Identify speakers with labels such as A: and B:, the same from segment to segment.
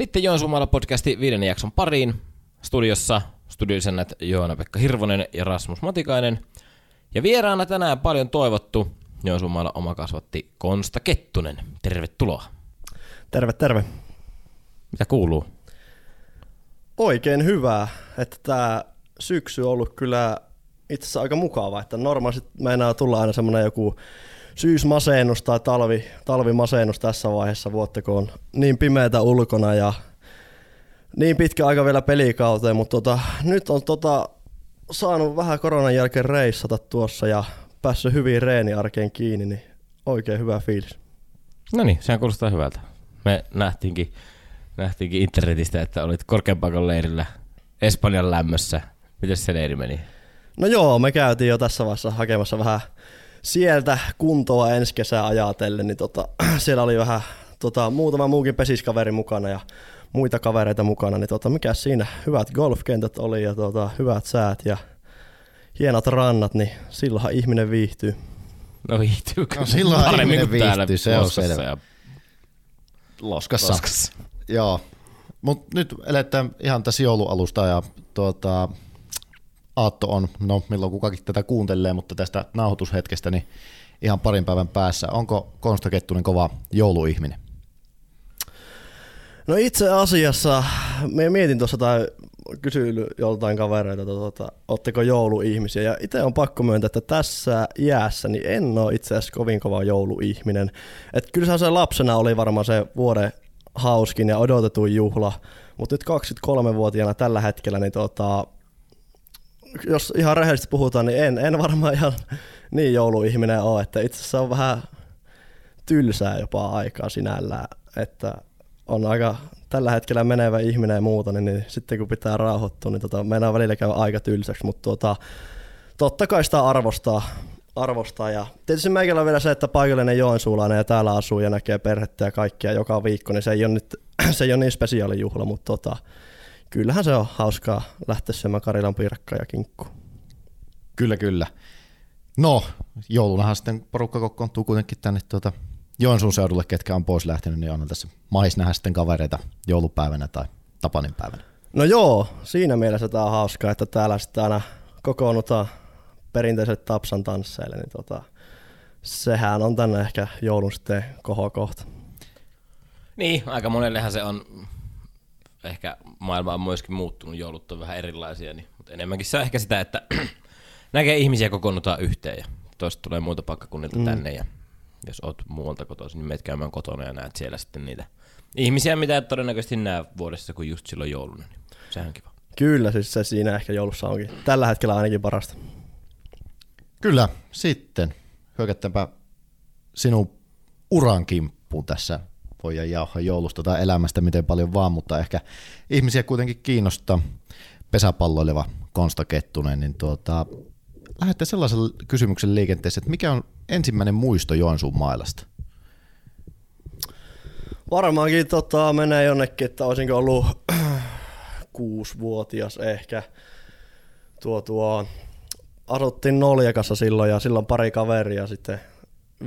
A: Sitten Joensuumalla podcasti viiden jakson pariin. Studiossa studioisennät Joona-Pekka Hirvonen ja Rasmus Matikainen. Ja vieraana tänään paljon toivottu Joensuumalla oma kasvatti Konsta Kettunen. Tervetuloa.
B: Terve, terve.
A: Mitä kuuluu?
B: Oikein hyvää, että tämä syksy on ollut kyllä itse asiassa aika mukava, että normaalisti meinaa tulla aina semmoinen joku syysmasennus tai talvi, talvimasennus tässä vaiheessa vuotta, kun on niin pimeätä ulkona ja niin pitkä aika vielä pelikauteen, mutta tota, nyt on tota, saanut vähän koronan jälkeen reissata tuossa ja päässyt hyvin reeniarkeen kiinni, niin oikein hyvä fiilis.
A: No niin, sehän kuulostaa hyvältä. Me nähtiinkin, nähtiinkin internetistä, että olit korkeampakon leirillä Espanjan lämmössä. Miten se leiri meni?
B: No joo, me käytiin jo tässä vaiheessa hakemassa vähän sieltä kuntoa ensi kesää ajatellen, niin tota, siellä oli vähän tota, muutama muukin pesiskaveri mukana ja muita kavereita mukana, niin tota, mikä siinä hyvät golfkentät oli ja tota, hyvät säät ja hienot rannat, niin silloinhan ihminen viihtyy.
A: No viihtyy
C: No silloin
A: paremmin
C: ihminen viihtyy, se on
A: Loskassa
C: selvä.
A: ja
C: Loskassa.
A: Loskassa.
C: Joo. Mutta nyt eletään ihan tässä joulualusta ja tuota, Aatto on, no milloin kukakin tätä kuuntelee, mutta tästä nauhoitushetkestä niin ihan parin päivän päässä. Onko Konsta Kettunen kova jouluihminen?
B: No itse asiassa, me mietin tuossa tai kysyin joltain kavereita, että tota, ootteko jouluihmisiä, ja itse on pakko myöntää, että tässä iässä niin en ole itse asiassa kovin kova jouluihminen. Et kyllähän se lapsena oli varmaan se vuoden hauskin ja odotetuin juhla, mutta nyt 23-vuotiaana tällä hetkellä, niin tota, jos ihan rehellisesti puhutaan, niin en, en varmaan ihan niin jouluihminen ole, että itse asiassa on vähän tylsää jopa aikaa sinällään, että on aika tällä hetkellä menevä ihminen ja muuta, niin, niin sitten kun pitää rauhoittua, niin tota, mennään välillä käy aika tylsäksi, mutta tota, totta kai sitä arvostaa, arvostaa. Ja tietysti meikällä on vielä se, että paikallinen joensuulainen ja täällä asuu ja näkee perhettä ja kaikkia joka viikko, niin se ei ole, nyt, se ei ole niin spesiaali juhla, mutta tota, kyllähän se on hauskaa lähteä syömään Karilan piirakkaa ja kinkku.
C: Kyllä, kyllä. No, joulunahan sitten porukka kokoontuu kuitenkin tänne tuota Joensuun seudulle, ketkä on pois lähtenyt, niin on tässä mahis nähdä sitten kavereita joulupäivänä tai Tapanin päivänä.
B: No joo, siinä mielessä tämä on hauskaa, että täällä sitten aina kokoonnutaan perinteiset tapsan tansseille, niin tota, sehän on tänne ehkä joulun sitten kohokohta.
A: Niin, aika monellehan se on, ehkä maailma on myöskin muuttunut, joulut on vähän erilaisia, niin, mutta enemmänkin se on ehkä sitä, että näkee ihmisiä kokoonnutaan yhteen ja toista tulee muilta paikkakunnilta mm. tänne ja jos oot muualta kotoisin, niin meet käymään kotona ja näet siellä sitten niitä ihmisiä, mitä et todennäköisesti näe vuodessa kuin just silloin jouluna, niin sehän on kiva.
B: Kyllä, siis se siinä ehkä joulussa onkin. Tällä hetkellä ainakin parasta.
C: Kyllä, sitten hyökättäänpä sinun uran kimppuun tässä. Voi jauhaa joulusta tai elämästä miten paljon vaan, mutta ehkä ihmisiä kuitenkin kiinnostaa pesäpalloileva Konsta Kettunen, niin tuota, lähdette sellaisen kysymyksen liikenteeseen, että mikä on ensimmäinen muisto Joensuun mailasta?
B: Varmaankin tota, menee jonnekin, että olisinko ollut kuusivuotias ehkä. Tuo, tuo, asuttiin Noljakassa silloin ja silloin pari kaveria sitten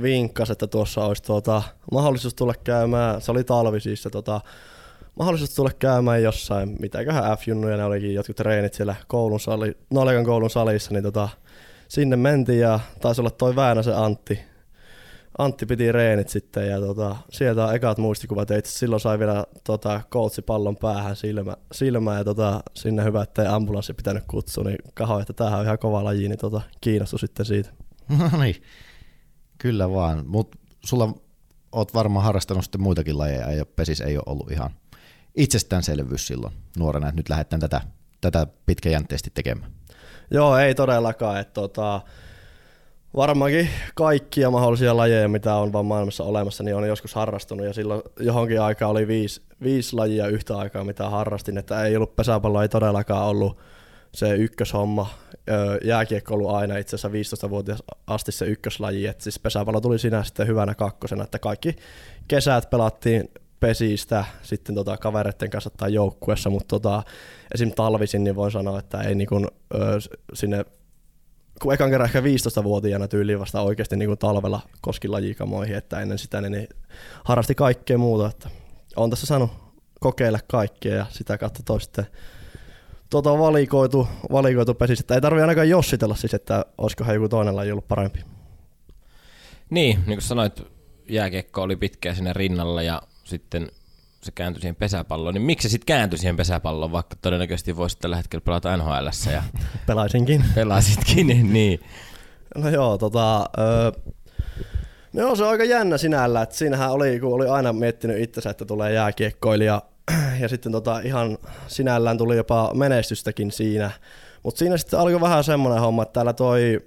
B: vinkkas, että tuossa olisi tuota, mahdollisuus tulla käymään, se oli talvi siis se tota, mahdollisuus tulla käymään jossain, mitäköhän F-junnuja ne olikin, jotkut treenit siellä koulun sali, Noljakan koulun salissa, niin tota, sinne mentiin ja taisi olla toi Väänäsen Antti, Antti piti reenit sitten ja tota, sieltä on ekat muistikuvat ja itse silloin sai vielä tota, coachi pallon päähän silmä, silmään ja tota, sinne hyvä, ettei ambulanssi pitänyt kutsua, niin kaho, että tämähän on ihan kova laji, niin tota, kiinnostui sitten siitä.
C: No niin, kyllä vaan. Mutta sulla oot varmaan harrastanut sitten muitakin lajeja ja pesis ei ole ollut ihan itsestäänselvyys silloin nuorena, että nyt lähdetään tätä, tätä pitkäjänteisesti tekemään.
B: Joo, ei todellakaan. Että tota, varmaankin kaikkia mahdollisia lajeja, mitä on vaan maailmassa olemassa, niin on joskus harrastunut. Ja silloin johonkin aikaan oli viisi, viisi lajia yhtä aikaa, mitä harrastin. Että ei ollut pesäpallo, ei todellakaan ollut se ykköshomma. Jääkiekko ollut aina itse asiassa 15-vuotias asti se ykköslaji. Et siis pesäpallo tuli siinä sitten hyvänä kakkosena, että kaikki kesät pelattiin pesistä sitten tota kavereiden kanssa tai joukkuessa, mutta tota, esim. talvisin niin voin sanoa, että ei niin kuin, ö, sinne kun ekan kerran ehkä 15-vuotiaana tyyliin vasta oikeasti niin kuin talvella koski lajikamoihin, että ennen sitä niin, niin harrasti kaikkea muuta. Että on tässä saanut kokeilla kaikkea ja sitä kautta toi sitten tuota valikoitu, valikoitu pesis, että ei tarvi ainakaan jossitella siis, että olisiko joku toinen laji ollut parempi.
A: Niin, niin kuin sanoit, jääkiekko oli pitkään siinä rinnalla ja sitten se kääntyi siihen pesäpalloon, niin miksi se sitten kääntyi siihen pesäpalloon, vaikka todennäköisesti voisi tällä hetkellä pelata nhl ja
B: Pelaisinkin.
A: Pelaisitkin, niin.
B: No joo, tota, öö, no joo, se on aika jännä sinällä, että siinähän oli, kun oli aina miettinyt itsensä, että tulee jääkiekkoilija, ja sitten tota, ihan sinällään tuli jopa menestystäkin siinä, mutta siinä sitten alkoi vähän semmoinen homma, että täällä toi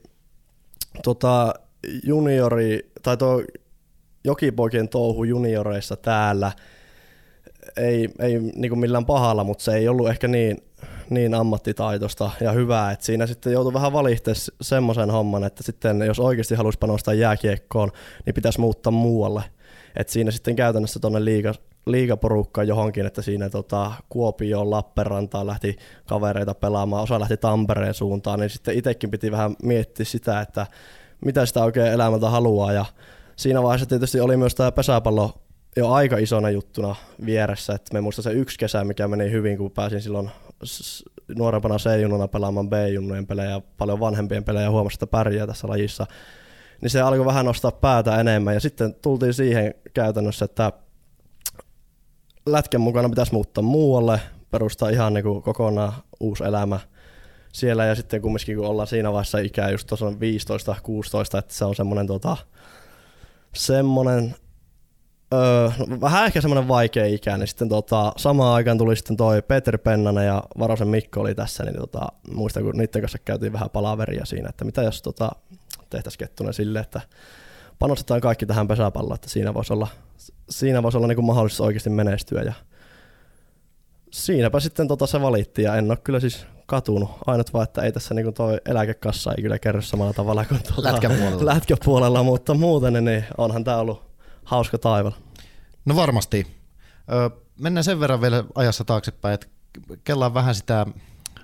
B: tota, juniori, tai tuo jokipoikien touhu junioreissa täällä, ei, ei niin kuin millään pahalla, mutta se ei ollut ehkä niin, niin ammattitaitosta ja hyvää, että siinä sitten joutui vähän valittamaan semmoisen homman, että sitten jos oikeasti haluaisi panostaa jääkiekkoon, niin pitäisi muuttaa muualle. Et siinä sitten käytännössä tuonne liiga, liigaporukkaan johonkin, että siinä tota, Kuopio, Lappeenrantaan lähti kavereita pelaamaan, osa lähti Tampereen suuntaan, niin sitten itsekin piti vähän miettiä sitä, että mitä sitä oikein elämältä haluaa ja siinä vaiheessa tietysti oli myös tämä pesäpallo jo aika isona juttuna vieressä, että me muistan se yksi kesä, mikä meni hyvin, kun pääsin silloin nuorempana C-junnuna pelaamaan B-junnujen pelejä, paljon vanhempien pelejä huomasin, että pärjää tässä lajissa. Niin se alkoi vähän nostaa päätä enemmän ja sitten tultiin siihen käytännössä, että lätkän mukana pitäisi muuttaa muualle, perustaa ihan niin kuin kokonaan uusi elämä siellä. Ja sitten kumminkin kun ollaan siinä vaiheessa ikää just tuossa 15-16, että se on semmoinen tota, semmoinen Öö, no, vähän ehkä semmoinen vaikea ikä, niin sitten tota, samaan aikaan tuli sitten toi Peter Pennanen ja Varosen Mikko oli tässä, niin tota, muistan kun niiden kanssa käytiin vähän palaveria siinä, että mitä jos tota, tehtäisiin Kettunen sille, että panostetaan kaikki tähän pesäpalloon, että siinä voisi olla, siinä voisi olla niin kuin mahdollisuus oikeasti menestyä ja siinäpä sitten tota se valittiin ja en ole kyllä siis katunut. Ainut vaan, että ei tässä niin toi eläkekassa ei kyllä kerro samalla tavalla kuin tuota
C: Lätkäpuolella.
B: lätkäpuolella, mutta muuten niin onhan tämä ollut hauska taival.
C: No varmasti. Ö, mennään sen verran vielä ajassa taaksepäin, että kellaan vähän sitä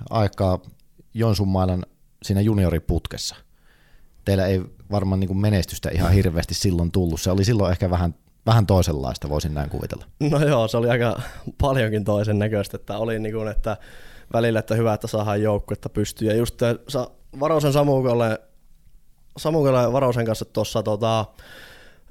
C: aikaa Joensuun siinä junioriputkessa. Teillä ei varmaan niin kuin menestystä ihan hirveästi silloin tullut. Se oli silloin ehkä vähän, vähän toisenlaista, voisin näin kuvitella.
B: No joo, se oli aika paljonkin toisen näköistä, että oli niin kuin, että välillä, että hyvä, että saadaan joukkuetta pystyyn. Ja just Varosen Samukolle, Samukolle ja Varosen kanssa tuossa tota,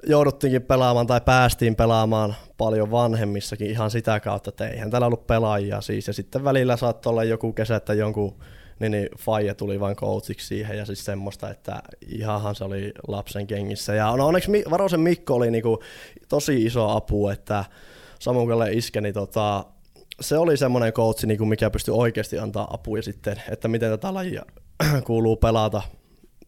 B: jouduttiinkin pelaamaan tai päästiin pelaamaan paljon vanhemmissakin ihan sitä kautta, että eihän täällä ollut pelaajia siis. Ja sitten välillä saattoi olla joku kesä, että jonkun niin, niin Faija tuli vain coachiksi siihen ja siis semmoista, että ihanhan se oli lapsen kengissä. Ja no onneksi Varosen Mikko oli niinku tosi iso apu, että Samukalle iskeni tota, se oli semmoinen coachi, niinku, mikä pystyi oikeasti antaa apua sitten, että miten tätä lajia kuuluu pelata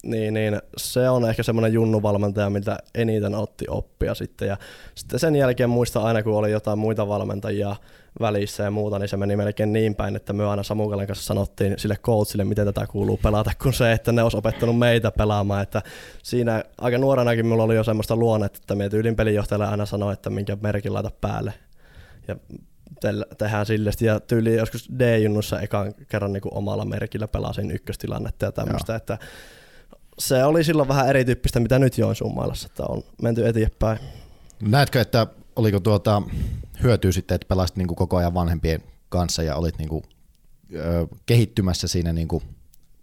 B: niin, niin se on ehkä semmoinen junnuvalmentaja, mitä eniten otti oppia sitten. Ja sitten sen jälkeen muista aina, kun oli jotain muita valmentajia välissä ja muuta, niin se meni melkein niin päin, että me aina Samukalen kanssa sanottiin sille coachille, miten tätä kuuluu pelata, kun se, että ne olisi opettanut meitä pelaamaan. Että siinä aika nuorenakin mulla oli jo semmoista luonnetta, että me tyylin pelinjohtajalle aina sanoa, että minkä merkin laita päälle. Ja te- tehdään sille. Ja tyyli joskus D-junnussa ekan kerran niin kuin omalla merkillä pelasin ykköstilannetta ja tämmöistä, että se oli silloin vähän erityyppistä, mitä nyt Joensuun mailassa, että on menty eteenpäin.
C: Näetkö, että oliko tuota hyötyä sitten, että pelasit niin koko ajan vanhempien kanssa ja olit niin kuin, ö, kehittymässä siinä niin kuin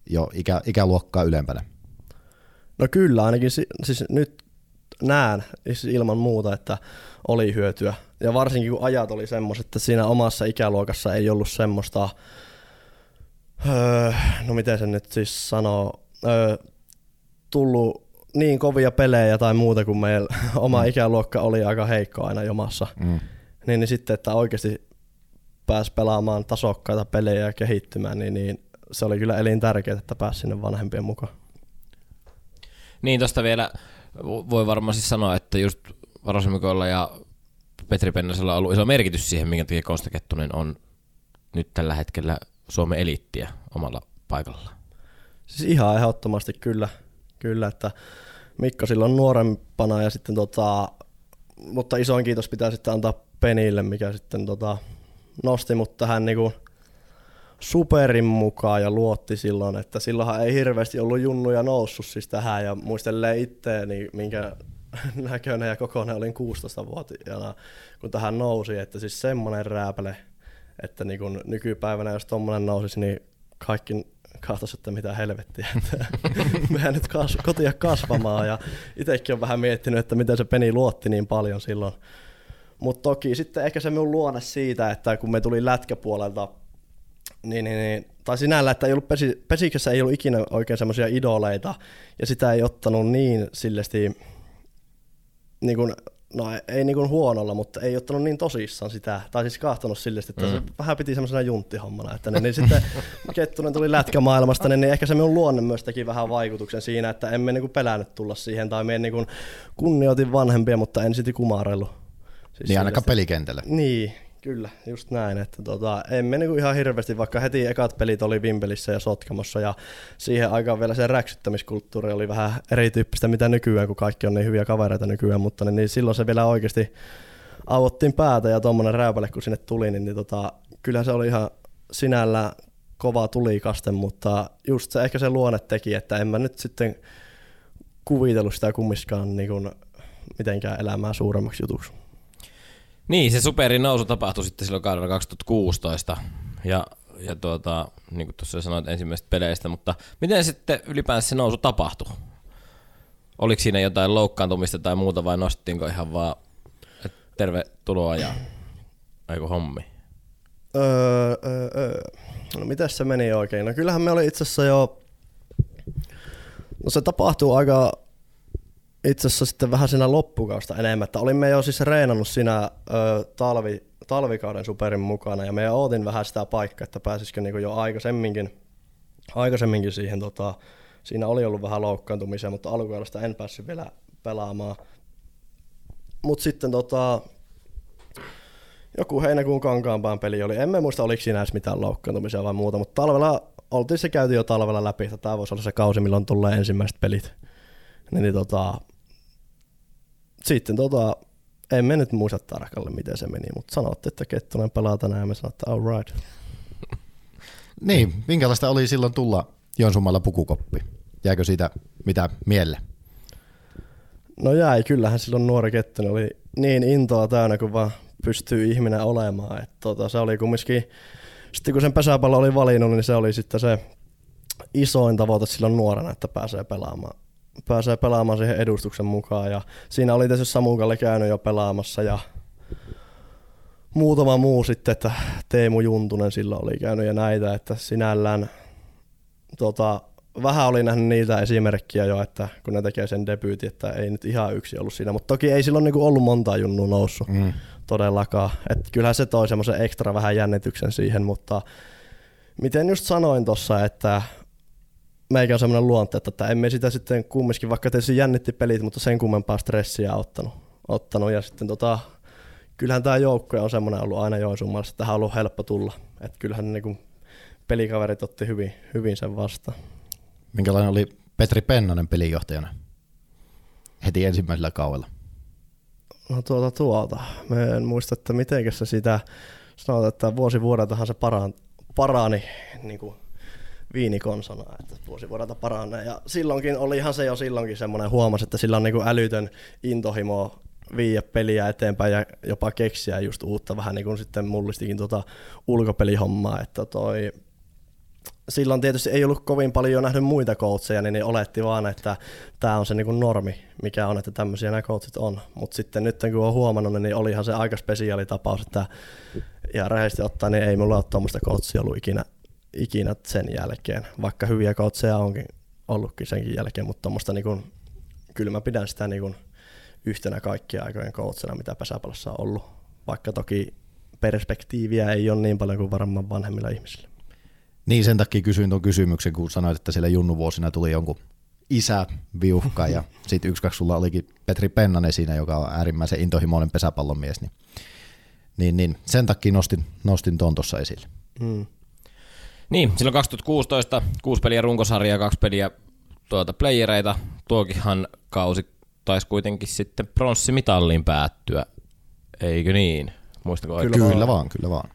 C: jo ikä, ikäluokkaa ylempänä?
B: No kyllä, ainakin si- siis nyt näen siis ilman muuta, että oli hyötyä. Ja varsinkin kun ajat oli semmoiset, että siinä omassa ikäluokassa ei ollut semmoista, öö, no miten se nyt siis sanoo, öö, tullut niin kovia pelejä tai muuta, kun meillä oma mm. ikäluokka oli aika heikko aina jomassa. Mm. Niin, niin sitten, että oikeasti pääsi pelaamaan tasokkaita pelejä ja kehittymään, niin, niin se oli kyllä elintärkeää, että pääsi sinne vanhempien mukaan.
A: Niin, tuosta vielä voi varmaan siis sanoa, että just Varosemikoilla ja Petri Pennasella on ollut iso merkitys siihen, minkä takia Konsta Kettunen on nyt tällä hetkellä Suomen eliittiä omalla paikalla.
B: Siis ihan ehdottomasti kyllä. Kyllä, että Mikko silloin nuorempana ja sitten tota, mutta isoin kiitos pitää sitten antaa Penille, mikä sitten tota, nosti mut tähän niinku superin mukaan ja luotti silloin, että silloinhan ei hirveästi ollut junnuja noussut siis tähän ja muistelee itteeni, minkä näköinen ja kokoinen olin 16-vuotiaana, kun tähän nousi, että siis semmoinen rääpäle, että niin kun nykypäivänä jos tommonen nousisi, niin kaikki kahtas, että mitä helvettiä, että mehän nyt kas, kotia kasvamaan ja itsekin on vähän miettinyt, että miten se peni luotti niin paljon silloin. Mutta toki sitten ehkä se minun luonne siitä, että kun me tuli lätkäpuolelta, niin, niin, niin tai sinällä, että ei ollut pesi, pesiksessä ei ollut ikinä oikein semmoisia idoleita, ja sitä ei ottanut niin sillesti, niin kuin, no ei niin kuin huonolla, mutta ei ottanut niin tosissaan sitä, tai siis kahtonut sillesti, että mm. se vähän piti semmoisena junttihommana, että niin, niin sitten Kettunen tuli lätkämaailmasta, niin, niin ehkä se minun luonne myös teki vähän vaikutuksen siinä, että emme niin kuin pelännyt tulla siihen, tai me niin kuin kunnioitin vanhempia, mutta en sitten kumarellut.
C: Siis niin ainakaan pelikentällä.
B: Niin, Kyllä, just näin. Että tota, emme niinku ihan hirveästi, vaikka heti ekat pelit oli Vimpelissä ja Sotkamossa ja siihen aikaan vielä se räksyttämiskulttuuri oli vähän erityyppistä mitä nykyään, kun kaikki on niin hyviä kavereita nykyään, mutta niin, niin silloin se vielä oikeasti avottiin päätä ja tuommoinen rääpäle kun sinne tuli, niin, niin tota, kyllä se oli ihan sinällä kova tulikaste, mutta just se ehkä se luonne teki, että en mä nyt sitten kuvitellut sitä kummiskaan niin kuin mitenkään elämää suuremmaksi jutuksi.
A: Niin, se superin nousu tapahtui sitten silloin kaudella 2016 ja, ja tuota, niin kuin tuossa sanoit ensimmäisestä peleistä, mutta miten sitten ylipäänsä se nousu tapahtui? Oliko siinä jotain loukkaantumista tai muuta vai nostettiinko ihan vaan tervetuloa ja aiku hommi?
B: Öö, öö, öö. No miten se meni oikein? No kyllähän me oli itse asiassa jo, no se tapahtuu aika itse asiassa sitten vähän siinä loppukausta enemmän, että olimme jo siis reenannut siinä ö, talvi, talvikauden superin mukana ja me ootin vähän sitä paikkaa, että pääsisikö niin jo aikaisemminkin, aikaisemminkin siihen, tota, siinä oli ollut vähän loukkaantumisia, mutta alkukaudesta en päässyt vielä pelaamaan. Mutta sitten tota, joku heinäkuun kankaanpään peli oli, emme muista oliko siinä edes mitään loukkaantumisia vai muuta, mutta talvella oltiin se käyty jo talvella läpi, että tämä voisi olla se kausi, milloin tulee ensimmäiset pelit. Niin, niin tota, sitten tota, en nyt muista tarkalleen, miten se meni, mutta sanotte, että Kettunen pelaa tänään ja me sanotte, all right.
C: niin, minkälaista oli silloin tulla Joensuumalla pukukoppi? Jääkö siitä mitä mielle?
B: No jäi, kyllähän silloin nuori Kettunen oli niin intoa täynnä kuin vaan pystyy ihminen olemaan. että tota, se oli kumminkin, sitten kun sen pesäpallo oli valinnut, niin se oli sitten se isoin tavoite silloin nuorena, että pääsee pelaamaan pääsee pelaamaan siihen edustuksen mukaan. Ja siinä oli tässä Samukalle käynyt jo pelaamassa ja muutama muu sitten, että Teemu Juntunen silloin oli käynyt ja näitä, että sinällään tota, vähän oli nähnyt niitä esimerkkiä jo, että kun ne tekee sen debyytin, että ei nyt ihan yksi ollut siinä, mutta toki ei silloin niinku ollut monta junnua noussut mm. todellakaan. Et kyllähän se toi semmoisen ekstra vähän jännityksen siihen, mutta miten just sanoin tuossa, että meikä on semmoinen luonte, että emme sitä sitten kumminkin, vaikka tietysti jännitti pelit, mutta sen kummempaa stressiä ottanut. ottanut. Ja sitten tota, kyllähän tämä joukko on semmoinen ollut aina Joensuun että tähän on ollut helppo tulla. Että kyllähän ne niin pelikaverit otti hyvin, hyvin sen vastaan.
C: Minkälainen oli Petri Pennanen pelijohtajana heti ensimmäisellä kaudella?
B: No tuota tuolta. Mä en muista, että miten se sitä sanotaan, että vuosi vuodeltahan se parani, parani niin kuin viinikonsona, että vuosi vuodelta paranee. Ja silloinkin oli ihan se jo silloinkin semmoinen huomasi, että sillä on niin kuin älytön intohimo viiä peliä eteenpäin ja jopa keksiä just uutta vähän niin kuin sitten mullistikin tuota ulkopelihommaa, että toi silloin tietysti ei ollut kovin paljon nähnyt muita coacheja, niin, niin oletti vaan, että tämä on se niin normi, mikä on, että tämmöisiä nämä coachit on. Mutta sitten nyt kun on huomannut, niin olihan se aika spesiaalitapaus, että ja rehellisesti ottaen, niin ei mulla ole tuommoista coachia ollut ikinä ikinä sen jälkeen, vaikka hyviä kautseja onkin ollutkin senkin jälkeen, mutta tuommoista niin kyllä mä pidän sitä niin kuin yhtenä kaikkia aikojen coachina, mitä pesäpallossa on ollut, vaikka toki perspektiiviä ei ole niin paljon kuin varmaan vanhemmilla ihmisillä.
C: Niin sen takia kysyin tuon kysymyksen, kun sanoit, että siellä junnuvuosina tuli jonkun isä viuhka ja sitten yksi kaksi sulla olikin Petri Pennanen siinä, joka on äärimmäisen intohimoinen pesäpallomies, niin, niin, niin sen takia nostin, nostin tuon tuossa esille. Mm.
A: Niin, silloin 2016 kuusi peliä runkosarjaa, kaksi peliä tuota playereita. Tuokinhan kausi taisi kuitenkin sitten pronssimitalliin päättyä, eikö niin? Muistako
C: kyllä, kyllä vaan, kyllä vaan.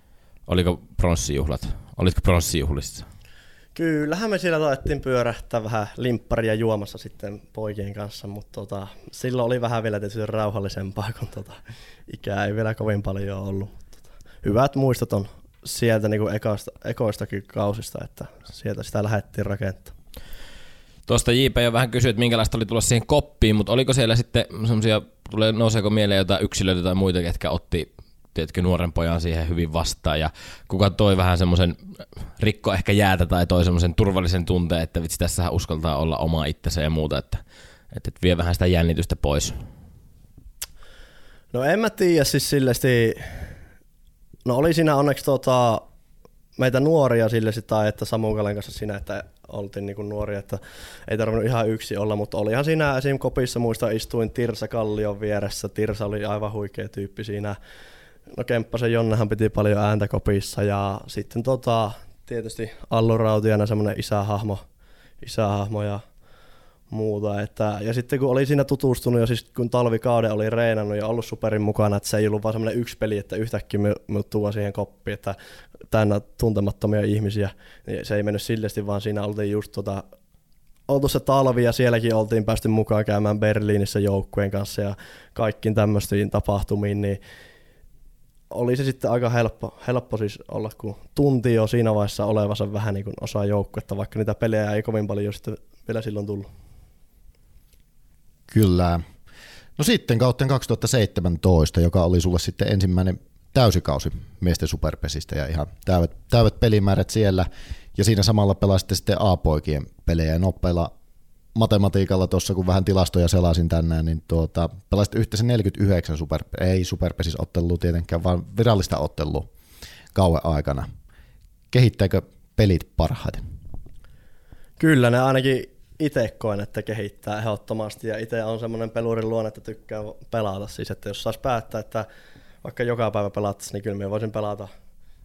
A: Oliko pronssijuhlat? Olitko pronssijuhlissa?
B: Kyllähän me siellä taettiin pyörähtää vähän limpparia juomassa sitten poikien kanssa, mutta tota, silloin oli vähän vielä tietysti rauhallisempaa, kun tota, ikää ei vielä kovin paljon ollut. Tota, hyvät muistot on sieltä niin kuin ekoista, ekoistakin kausista, että sieltä sitä lähdettiin rakentamaan.
A: Tuosta JP jo vähän kysyi, että minkälaista oli tulla siihen koppiin, mutta oliko siellä sitten semmoisia, tulee, nouseeko mieleen jotain yksilöitä tai muita, ketkä otti tiedätkö, nuoren pojan siihen hyvin vastaan ja kuka toi vähän semmoisen, rikko ehkä jäätä tai toi semmoisen turvallisen tunteen, että vitsi tässä uskaltaa olla oma itsensä ja muuta, että, että vie vähän sitä jännitystä pois.
B: No en mä tiedä siis sillesti, no oli siinä onneksi tota, meitä nuoria sille sitä, että Samukalen kanssa siinä, että oltiin niinku nuoria, että ei tarvinnut ihan yksi olla, mutta olihan siinä esim. kopissa muista istuin Tirsa Kallion vieressä. Tirsa oli aivan huikea tyyppi siinä. No Kemppasen Jonnehan piti paljon ääntä kopissa ja sitten tota, tietysti Allu Rautiana semmoinen isähahmo, isähahmo ja muuta. Että, ja sitten kun oli siinä tutustunut ja siis kun talvikauden oli reenannut ja ollut superin mukana, että se ei ollut vaan semmoinen yksi peli, että yhtäkkiä muuttuu siihen koppiin, että täynnä tuntemattomia ihmisiä, niin se ei mennyt sillesti, vaan siinä oltiin just tota, oltu se talvi ja sielläkin oltiin päästy mukaan käymään Berliinissä joukkueen kanssa ja kaikkiin tämmöisiin tapahtumiin, niin oli se sitten aika helppo, helppo siis olla, kun tunti jo siinä vaiheessa olevansa vähän niin kuin osa joukkuetta, vaikka niitä pelejä ei kovin paljon sitten vielä silloin tullut.
C: Kyllä. No sitten kautta 2017, joka oli sulle sitten ensimmäinen täysikausi miesten superpesistä ja ihan täydet, täydet pelimäärät siellä. Ja siinä samalla pelasitte sitten A-poikien pelejä nopeilla matematiikalla tuossa, kun vähän tilastoja selasin tänään, niin tuota, pelasit yhteensä 49 super, ei superpesis ottelua tietenkään, vaan virallista ottelua kauan aikana. Kehittääkö pelit parhaiten?
B: Kyllä, ne ainakin itse koen, että kehittää ehdottomasti ja itse on semmoinen pelurin luonne, että tykkää pelata. Siis, että jos saisi päättää, että vaikka joka päivä pelattaisiin, niin kyllä minä voisin pelata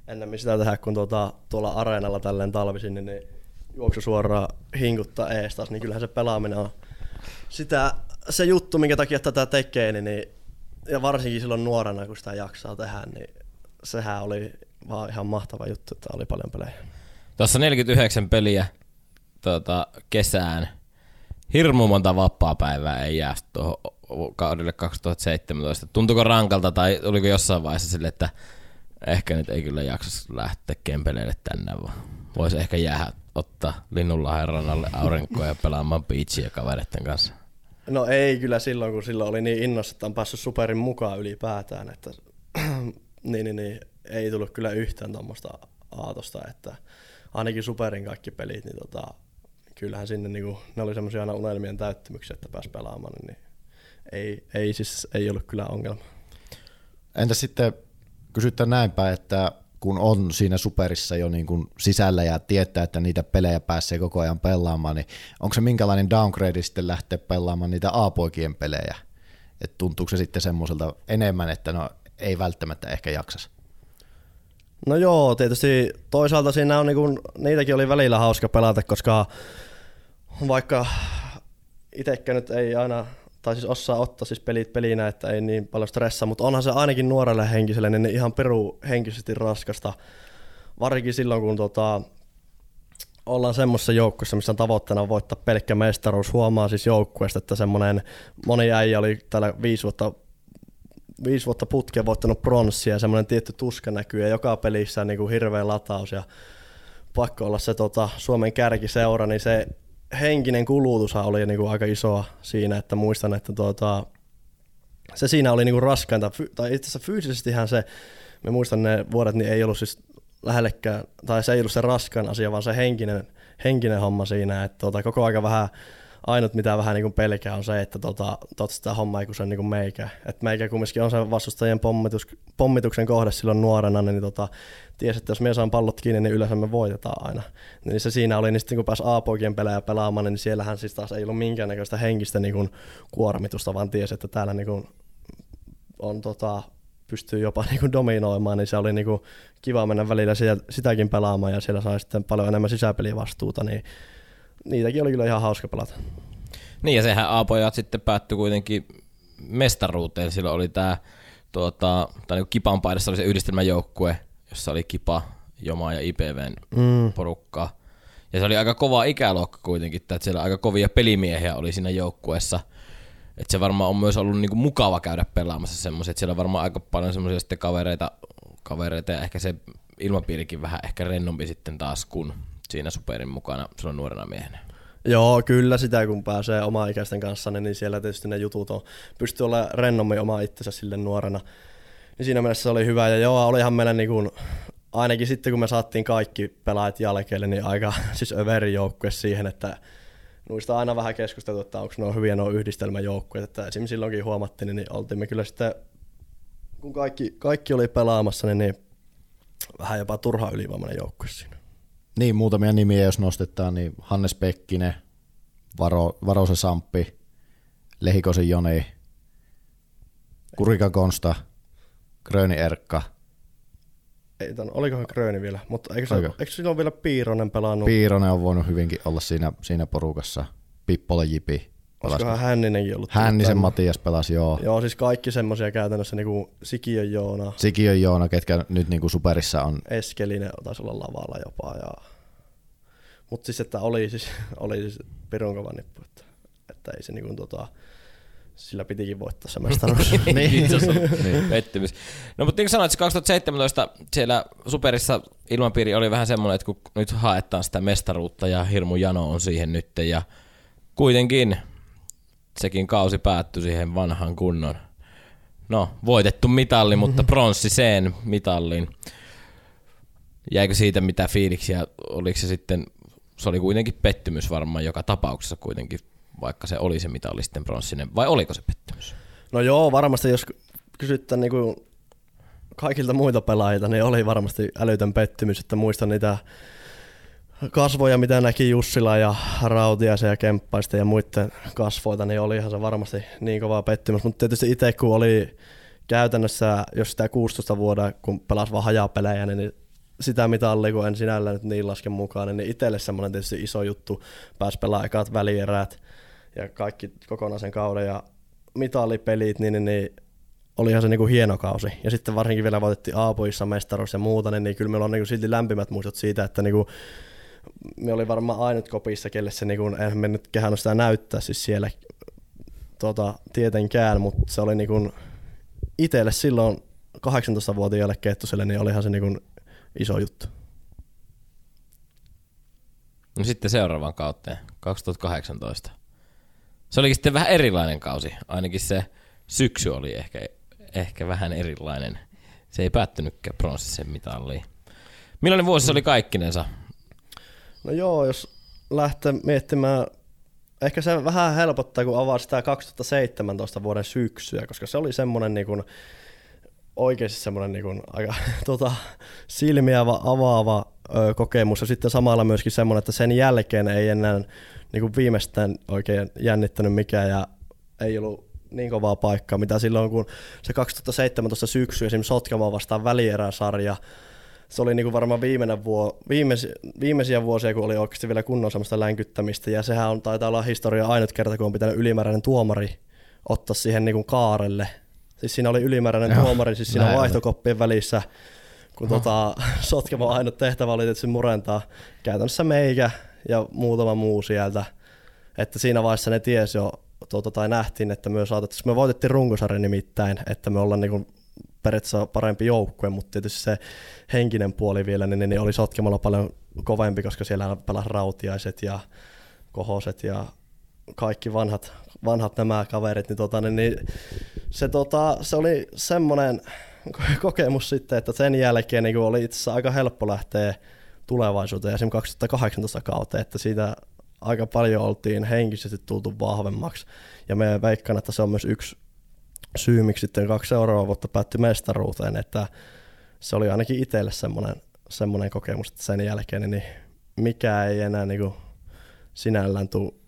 B: ennemmin sitä tehdä, kun tuota, tuolla areenalla tälleen talvisin, niin, niin juoksu suoraan hinkuttaa eestas, niin kyllähän se pelaaminen on sitä, se juttu, minkä takia tätä tekee, niin, niin ja varsinkin silloin nuorena, kun sitä jaksaa tehdä, niin sehän oli vaan ihan mahtava juttu, että oli paljon pelejä.
A: Tuossa 49 peliä tuota, kesään. Hirmu monta vapaa-päivää ei jää tuohon kaudelle 2017. Tuntuuko rankalta tai oliko jossain vaiheessa sille, että ehkä nyt ei kyllä jaksa lähteä kempeleille tänne, vaan voisi ehkä jäädä ottaa Linnunlahden rannalle aurinkoa ja pelaamaan beachia kavereiden kanssa?
B: No ei kyllä silloin, kun silloin oli niin innossa, että on päässyt superin mukaan ylipäätään, että niin, niin, niin, ei tullut kyllä yhtään tuommoista aatosta, että ainakin superin kaikki pelit, niin tota, kyllähän sinne niin kuin, ne oli semmoisia aina unelmien täyttymyksiä, että pääsi pelaamaan, niin ei, ei, siis, ei ollut kyllä ongelma.
C: Entä sitten kysytään näinpä, että kun on siinä superissa jo niin kuin sisällä ja tietää, että niitä pelejä pääsee koko ajan pelaamaan, niin onko se minkälainen downgrade sitten lähteä pelaamaan niitä A-poikien pelejä? Et tuntuuko se sitten semmoiselta enemmän, että no ei välttämättä ehkä jaksas?
B: No joo, tietysti toisaalta siinä on niinku, niitäkin oli välillä hauska pelata, koska vaikka itsekään nyt ei aina, tai siis osaa ottaa siis pelit pelinä, että ei niin paljon stressaa, mutta onhan se ainakin nuorelle henkiselle niin ihan peru henkisesti raskasta, varsinkin silloin kun tota, ollaan semmoisessa joukkueessa, missä on tavoitteena voittaa pelkkä mestaruus. Huomaa siis joukkueesta, että semmoinen moni äijä oli täällä viisi vuotta, viisi vuotta putkea voittanut pronssia ja semmoinen tietty tuska näkyy ja joka pelissä niin kuin hirveä lataus ja pakko olla se tota, Suomen kärkiseura, niin se henkinen kulutus oli niin kuin aika isoa siinä, että muistan, että tuota, se siinä oli niin kuin raskainta, tai itse asiassa fyysisestihän se, me muistan ne vuodet, niin ei ollut siis lähellekään, tai se ei ollut se raskan asia, vaan se henkinen, henkinen homma siinä, että tuota, koko aika vähän ainut mitä vähän niin pelkää on se, että tota, tota sitä hommaa ei kun niin meikä. Et meikä kumminkin on se vastustajien pommitus, pommituksen kohde silloin nuorena, niin tota, tiesi, että jos me saan pallot kiinni, niin yleensä me voitetaan aina. Niin se siinä oli, niin sitten kun pääsi A-poikien pelejä pelaamaan, niin siellähän siis taas ei ollut minkäännäköistä henkistä niin kuormitusta, vaan tiesi, että täällä niin kuin on tota, pystyy jopa niin kuin dominoimaan, niin se oli niin kuin kiva mennä välillä sitäkin pelaamaan ja siellä sai sitten paljon enemmän sisäpelivastuuta, niin niitäkin oli kyllä ihan hauska pelata.
A: Niin ja sehän A-pojat sitten päättyi kuitenkin mestaruuteen. Silloin oli tämä tuota, tai niin Kipan paidassa oli se yhdistelmäjoukkue, jossa oli Kipa, Joma ja IPVn mm. porukka. Ja se oli aika kova ikäluokka kuitenkin, että siellä aika kovia pelimiehiä oli siinä joukkueessa. Että se varmaan on myös ollut niinku mukava käydä pelaamassa semmoisia, että siellä on varmaan aika paljon semmoisia sitten kavereita, kavereita ja ehkä se ilmapiirikin vähän ehkä rennompi sitten taas kuin siinä superin mukana silloin nuorena miehenä.
B: Joo, kyllä sitä kun pääsee oma ikäisten kanssa, niin siellä tietysti ne jutut on, pystyy olla rennommin oma itsensä sille nuorena. Niin siinä mielessä se oli hyvä ja joo, olihan meillä niin kuin, ainakin sitten kun me saatiin kaikki pelaajat jälkeelle, niin aika siis överi joukkue siihen, että noista aina vähän keskusteltu, että onko ne hyviä nuo yhdistelmäjoukkueet, että esimerkiksi silloinkin huomattiin, niin oltiin me kyllä sitten, kun kaikki, kaikki oli pelaamassa, niin, niin vähän jopa turha ylivoimainen joukkue siinä.
C: Niin, muutamia nimiä jos nostetaan, niin Hannes Pekkinen, Varo, Varosen Samppi, Lehikosen Joni, Kurika Konsta, Gröni Erkka,
B: Ei, ton, olikohan Gröni vielä, mutta eikö, se,
C: Oliko?
B: eikö silloin vielä Piironen pelannut?
C: Piironen on voinut hyvinkin olla siinä, siinä porukassa, Pippola Jipi, pelasi.
B: Olisikohan Hänninenkin ollut?
C: Hännisen
B: tullut
C: Matias pelasi, joo.
B: Joo, siis kaikki semmoisia käytännössä niinku Sikiön Joona,
C: Sikiön Joona, ketkä nyt niin kuin Superissa on.
B: Eskelinen taisi olla lavalla jopa. Ja... Mutta siis, että oli siis, oli siis pirun kova nippu, että, että ei se niinku tota, sillä pitikin voittaa se mestaruus.
A: niin. niin. Pettymys. No mutta niin kuin sanoit, se 2017 siellä Superissa ilmapiiri oli vähän semmoinen, että kun nyt haetaan sitä mestaruutta ja hirmu jano on siihen nyt ja kuitenkin sekin kausi päättyi siihen vanhan kunnon. No, voitettu mitalli, mutta pronssiseen mitallin. Jäikö siitä mitä fiiliksiä? Oliko se sitten, se oli kuitenkin pettymys varmaan joka tapauksessa kuitenkin, vaikka se oli se mitalli sitten pronssinen, vai oliko se pettymys?
B: No joo, varmasti jos kysytään niinku kaikilta muilta pelaajilta, niin oli varmasti älytön pettymys, että muistan niitä kasvoja, mitä näki Jussila ja Rautiaisen ja Kemppaisten ja muiden kasvoita, niin olihan se varmasti niin kova pettymys. Mutta tietysti itse kun oli käytännössä, jos sitä 16 vuotta, kun pelasi vaan hajapelejä, niin sitä mitallia, kun en sinällä nyt niin lasken mukaan, niin itselle semmoinen tietysti iso juttu, pääsi pelaamaan ekat välierät ja kaikki kokonaisen kauden ja mitallipelit, niin, niin, niin olihan se niinku hieno kausi. Ja sitten varsinkin vielä voitettiin Aapoissa mestaruus ja muuta, niin, niin kyllä meillä on niinku silti lämpimät muistot siitä, että niinku, me oli varmaan ainut kopissa, kelle se, niinku, en me nyt kehannut sitä näyttää siis siellä tota, tietenkään, mutta se oli niinku, itselle silloin 18-vuotiaalle Kettuselle, niin olihan se niinku iso juttu.
A: No sitten seuraavaan kauteen, 2018. Se olikin sitten vähän erilainen kausi. Ainakin se syksy oli ehkä, ehkä vähän erilainen. Se ei päättynytkään pronssisen mitalliin. Millainen vuosi se oli kaikkinensa?
B: No joo, jos lähtee miettimään, ehkä se vähän helpottaa, kun avaa sitä 2017 vuoden syksyä, koska se oli semmoinen niin kuin, oikeasti semmoinen niin kuin, aika tota, silmiä ava- avaava ö, kokemus. Ja sitten samalla myöskin semmoinen, että sen jälkeen ei enää niin kuin viimeistään oikein jännittänyt mikään ja ei ollut niin kovaa paikkaa, mitä silloin kun se 2017 syksy esimerkiksi Sotkamoa vastaan välieräsarja, se oli niinku varmaan viimeinen vuo, viimeis, viimeisiä vuosia, kun oli oikeasti vielä kunnon semmoista länkyttämistä, ja sehän on, taitaa olla historia ainut kerta, kun on pitänyt ylimääräinen tuomari ottaa siihen niinku kaarelle. Siis siinä oli ylimääräinen
C: Joo,
B: tuomari, siis siinä vaihtokoppien välissä, kun tota, Sotkamo ainut tehtävä oli tietysti murentaa käytännössä meikä ja muutama muu sieltä. Että siinä vaiheessa ne tiesi jo, tuota, tai nähtiin, että me saatettiin, me voitettiin runkosarjan nimittäin, että me ollaan niinku periaatteessa parempi joukkue, mutta tietysti se henkinen puoli vielä, niin, niin oli Sotkemalla paljon kovempi, koska siellä pelasi Rautiaiset ja Kohoset ja kaikki vanhat, vanhat nämä kaverit, niin, tota, niin, niin se, tota, se oli semmoinen kokemus sitten, että sen jälkeen niin oli itse asiassa aika helppo lähteä tulevaisuuteen, esimerkiksi 2018 kautta, että siitä aika paljon oltiin henkisesti tultu vahvemmaksi. Ja me veikkaan, että se on myös yksi syy, miksi sitten kaksi seuraavaa vuotta päättyi mestaruuteen, että se oli ainakin itselle semmoinen, semmoinen kokemus, että sen jälkeen niin mikä ei enää niin kuin sinällään tuu,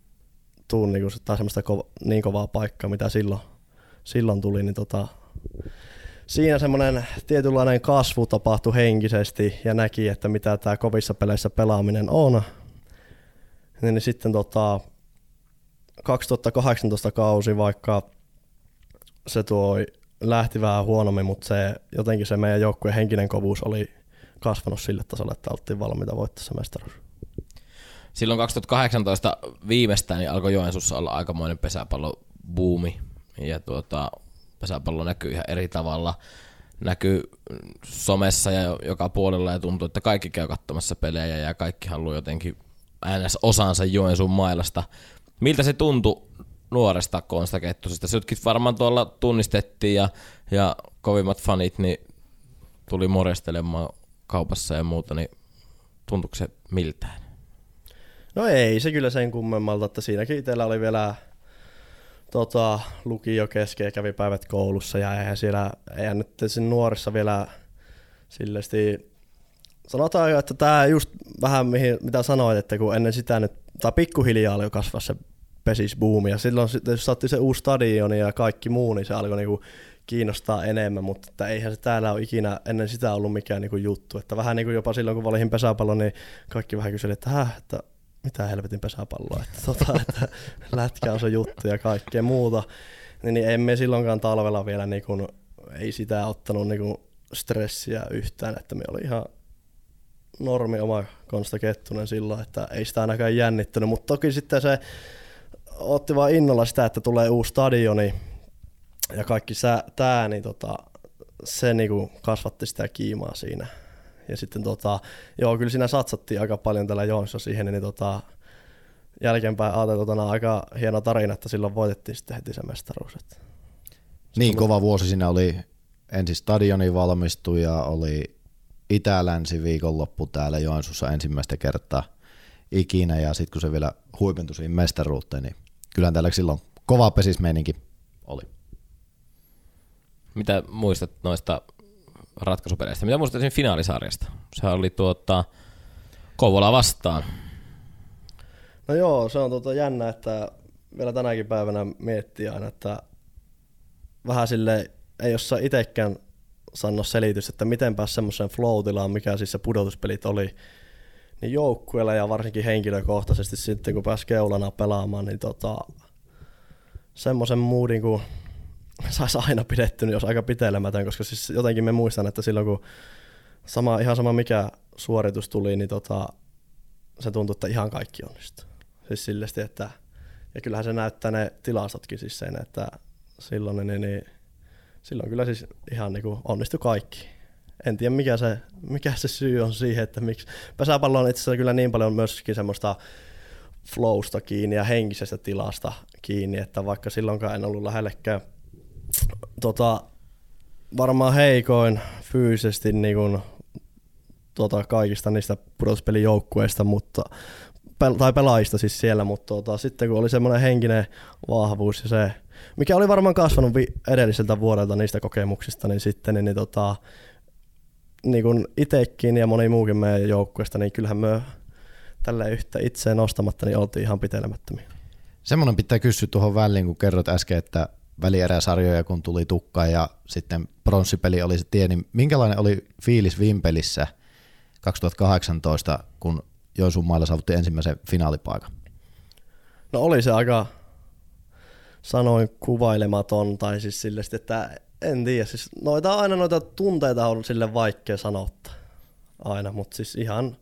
B: tuu niin, kuin, semmoista kova, niin kovaa paikkaa, mitä silloin, silloin tuli, niin tota, siinä semmoinen tietynlainen kasvu tapahtui henkisesti ja näki, että mitä tämä kovissa peleissä pelaaminen on. Niin sitten tota, 2018 kausi, vaikka se tuo lähti vähän huonommin, mutta se, jotenkin se meidän joukkueen henkinen kovuus oli kasvanut sille tasolle, että oltiin valmiita voittaa se mestaruus.
A: silloin 2018 viimeistään niin alkoi Joensuussa olla aikamoinen pesäpallobuumi. Ja tuota, pesäpallo näkyy ihan eri tavalla. Näkyy somessa ja joka puolella ja tuntuu, että kaikki käy katsomassa pelejä ja kaikki haluaa jotenkin äänes osansa Joensuun mailasta. Miltä se tuntui nuoresta Konsta Kettusesta? Sutkin varmaan tuolla tunnistettiin ja, ja kovimmat fanit niin tuli morjestelemaan kaupassa ja muuta, niin tuntuuko se miltään?
B: No ei se kyllä sen kummemmalta, että siinäkin itsellä oli vielä tota, lukio kesken ja kävi päivät koulussa ja eihän siellä, eihän nyt siinä nuorissa vielä silleesti, sanotaan, että tämä just vähän mihin, mitä sanoit, että kun ennen sitä nyt, tai pikkuhiljaa oli kasvaa se pesisbuumi ja silloin sitten jos saatti se uusi stadioni ja kaikki muu, niin se alkoi niinku kiinnostaa enemmän, mutta että eihän se täällä ole ikinä ennen sitä ollut mikään niinku juttu. Että vähän niin kuin jopa silloin, kun valitin pesäpallon, niin kaikki vähän kyseli, että, Häh, että mitä helvetin pesäpalloa, että, tota, että lätkä on se juttu ja kaikkea muuta. Niin, niin emme silloinkaan talvella vielä niin kuin, ei sitä ottanut niin kuin stressiä yhtään, että me oli ihan normi oma Konsta Kettunen silloin, että ei sitä ainakaan jännittänyt, mutta toki sitten se otti vaan innolla sitä, että tulee uusi stadioni ja kaikki sä, tää, niin tota, se niinku kasvatti sitä kiimaa siinä. Ja sitten tota, joo, kyllä siinä satsattiin aika paljon tällä Joonsa siihen, niin tota, jälkeenpäin ajateltuna aika hieno tarina, että silloin voitettiin sitten heti se mestaruus. Että
C: niin kova vuosi siinä oli ensin stadioni valmistui ja oli Itä-Länsi viikonloppu täällä Joensuussa ensimmäistä kertaa ikinä ja sitten kun se vielä huipentui siihen mestaruuteen, niin kyllähän täällä silloin kova pesismeininki oli.
A: Mitä muistat noista ratkaisupeleistä? Mitä muistat siinä finaalisarjasta? Se oli tuota, Kouvola vastaan.
B: No joo, se on tuota jännä, että vielä tänäkin päivänä miettii aina, että vähän sille ei osaa itsekään sanoa selitys, että miten pääsi semmoiseen flow mikä siis se pudotuspelit oli, niin joukkueella ja varsinkin henkilökohtaisesti sitten, kun pääsi keulana pelaamaan, niin tota, semmoisen moodin, kun saisi aina pidetty, niin jos aika pitelemätön, koska siis jotenkin me muistan, että silloin kun sama, ihan sama mikä suoritus tuli, niin tota, se tuntui, että ihan kaikki onnistui. Siis sillesti, että ja kyllähän se näyttää ne tilastotkin siis sen, että silloin, niin, niin, silloin kyllä siis ihan niin kuin onnistui kaikki. En tiedä mikä se, mikä se syy on siihen, että miksi. Pesäpallo on itse asiassa kyllä niin paljon myöskin semmoista flowsta kiinni ja henkisestä tilasta kiinni, että vaikka silloinkaan en ollut lähellekään tota, varmaan heikoin fyysisesti niin kuin, tota, kaikista niistä pudotuspelijoukkueista, mutta tai pelaajista siis siellä, mutta tota, sitten kun oli semmoinen henkinen vahvuus ja se, mikä oli varmaan kasvanut vi- edelliseltä vuodelta niistä kokemuksista, niin sitten niin, niin, tota, niin kuin itekin ja moni muukin meidän joukkueesta, niin kyllähän me tälle yhtä itseään nostamatta, niin oltiin ihan pitelemättömiä.
C: Semmoinen pitää kysyä tuohon väliin, kun kerrot äsken, että välieräsarjoja, kun tuli tukka ja sitten pronssipeli oli se tie, niin minkälainen oli fiilis Vimpelissä 2018, kun Joensuun mailla saavutti ensimmäisen finaalipaikan?
B: No oli se aika, sanoin kuvailematon, tai siis sille, että en tiedä, siis noita aina noita tunteita on sille vaikea sanottaa aina, mutta siis ihan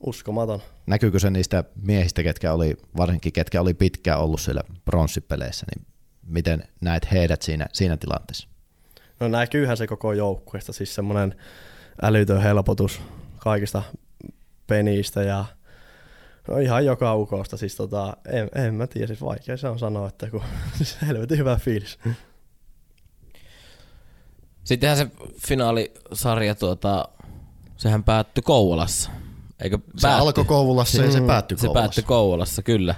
B: uskomaton.
C: Näkyykö se niistä miehistä, ketkä oli, varsinkin ketkä oli pitkään ollut siellä pronssipeleissä, niin miten näet heidät siinä, siinä tilanteessa?
B: No näkyyhän se koko joukkueesta, siis semmoinen älytön helpotus kaikista penistä ja no ihan joka ukosta. Siis tota, en, en mä tiedä, siis vaikea se on sanoa, että kun siis helvetin hyvä fiilis.
A: Sittenhän se finaalisarja, tuota, sehän päättyi Kouvolassa. Eikö
C: se päätti? alkoi Kouvolassa ja se mm. päättyi
A: Kouvolassa. Se päättyi Kouvolassa, kyllä.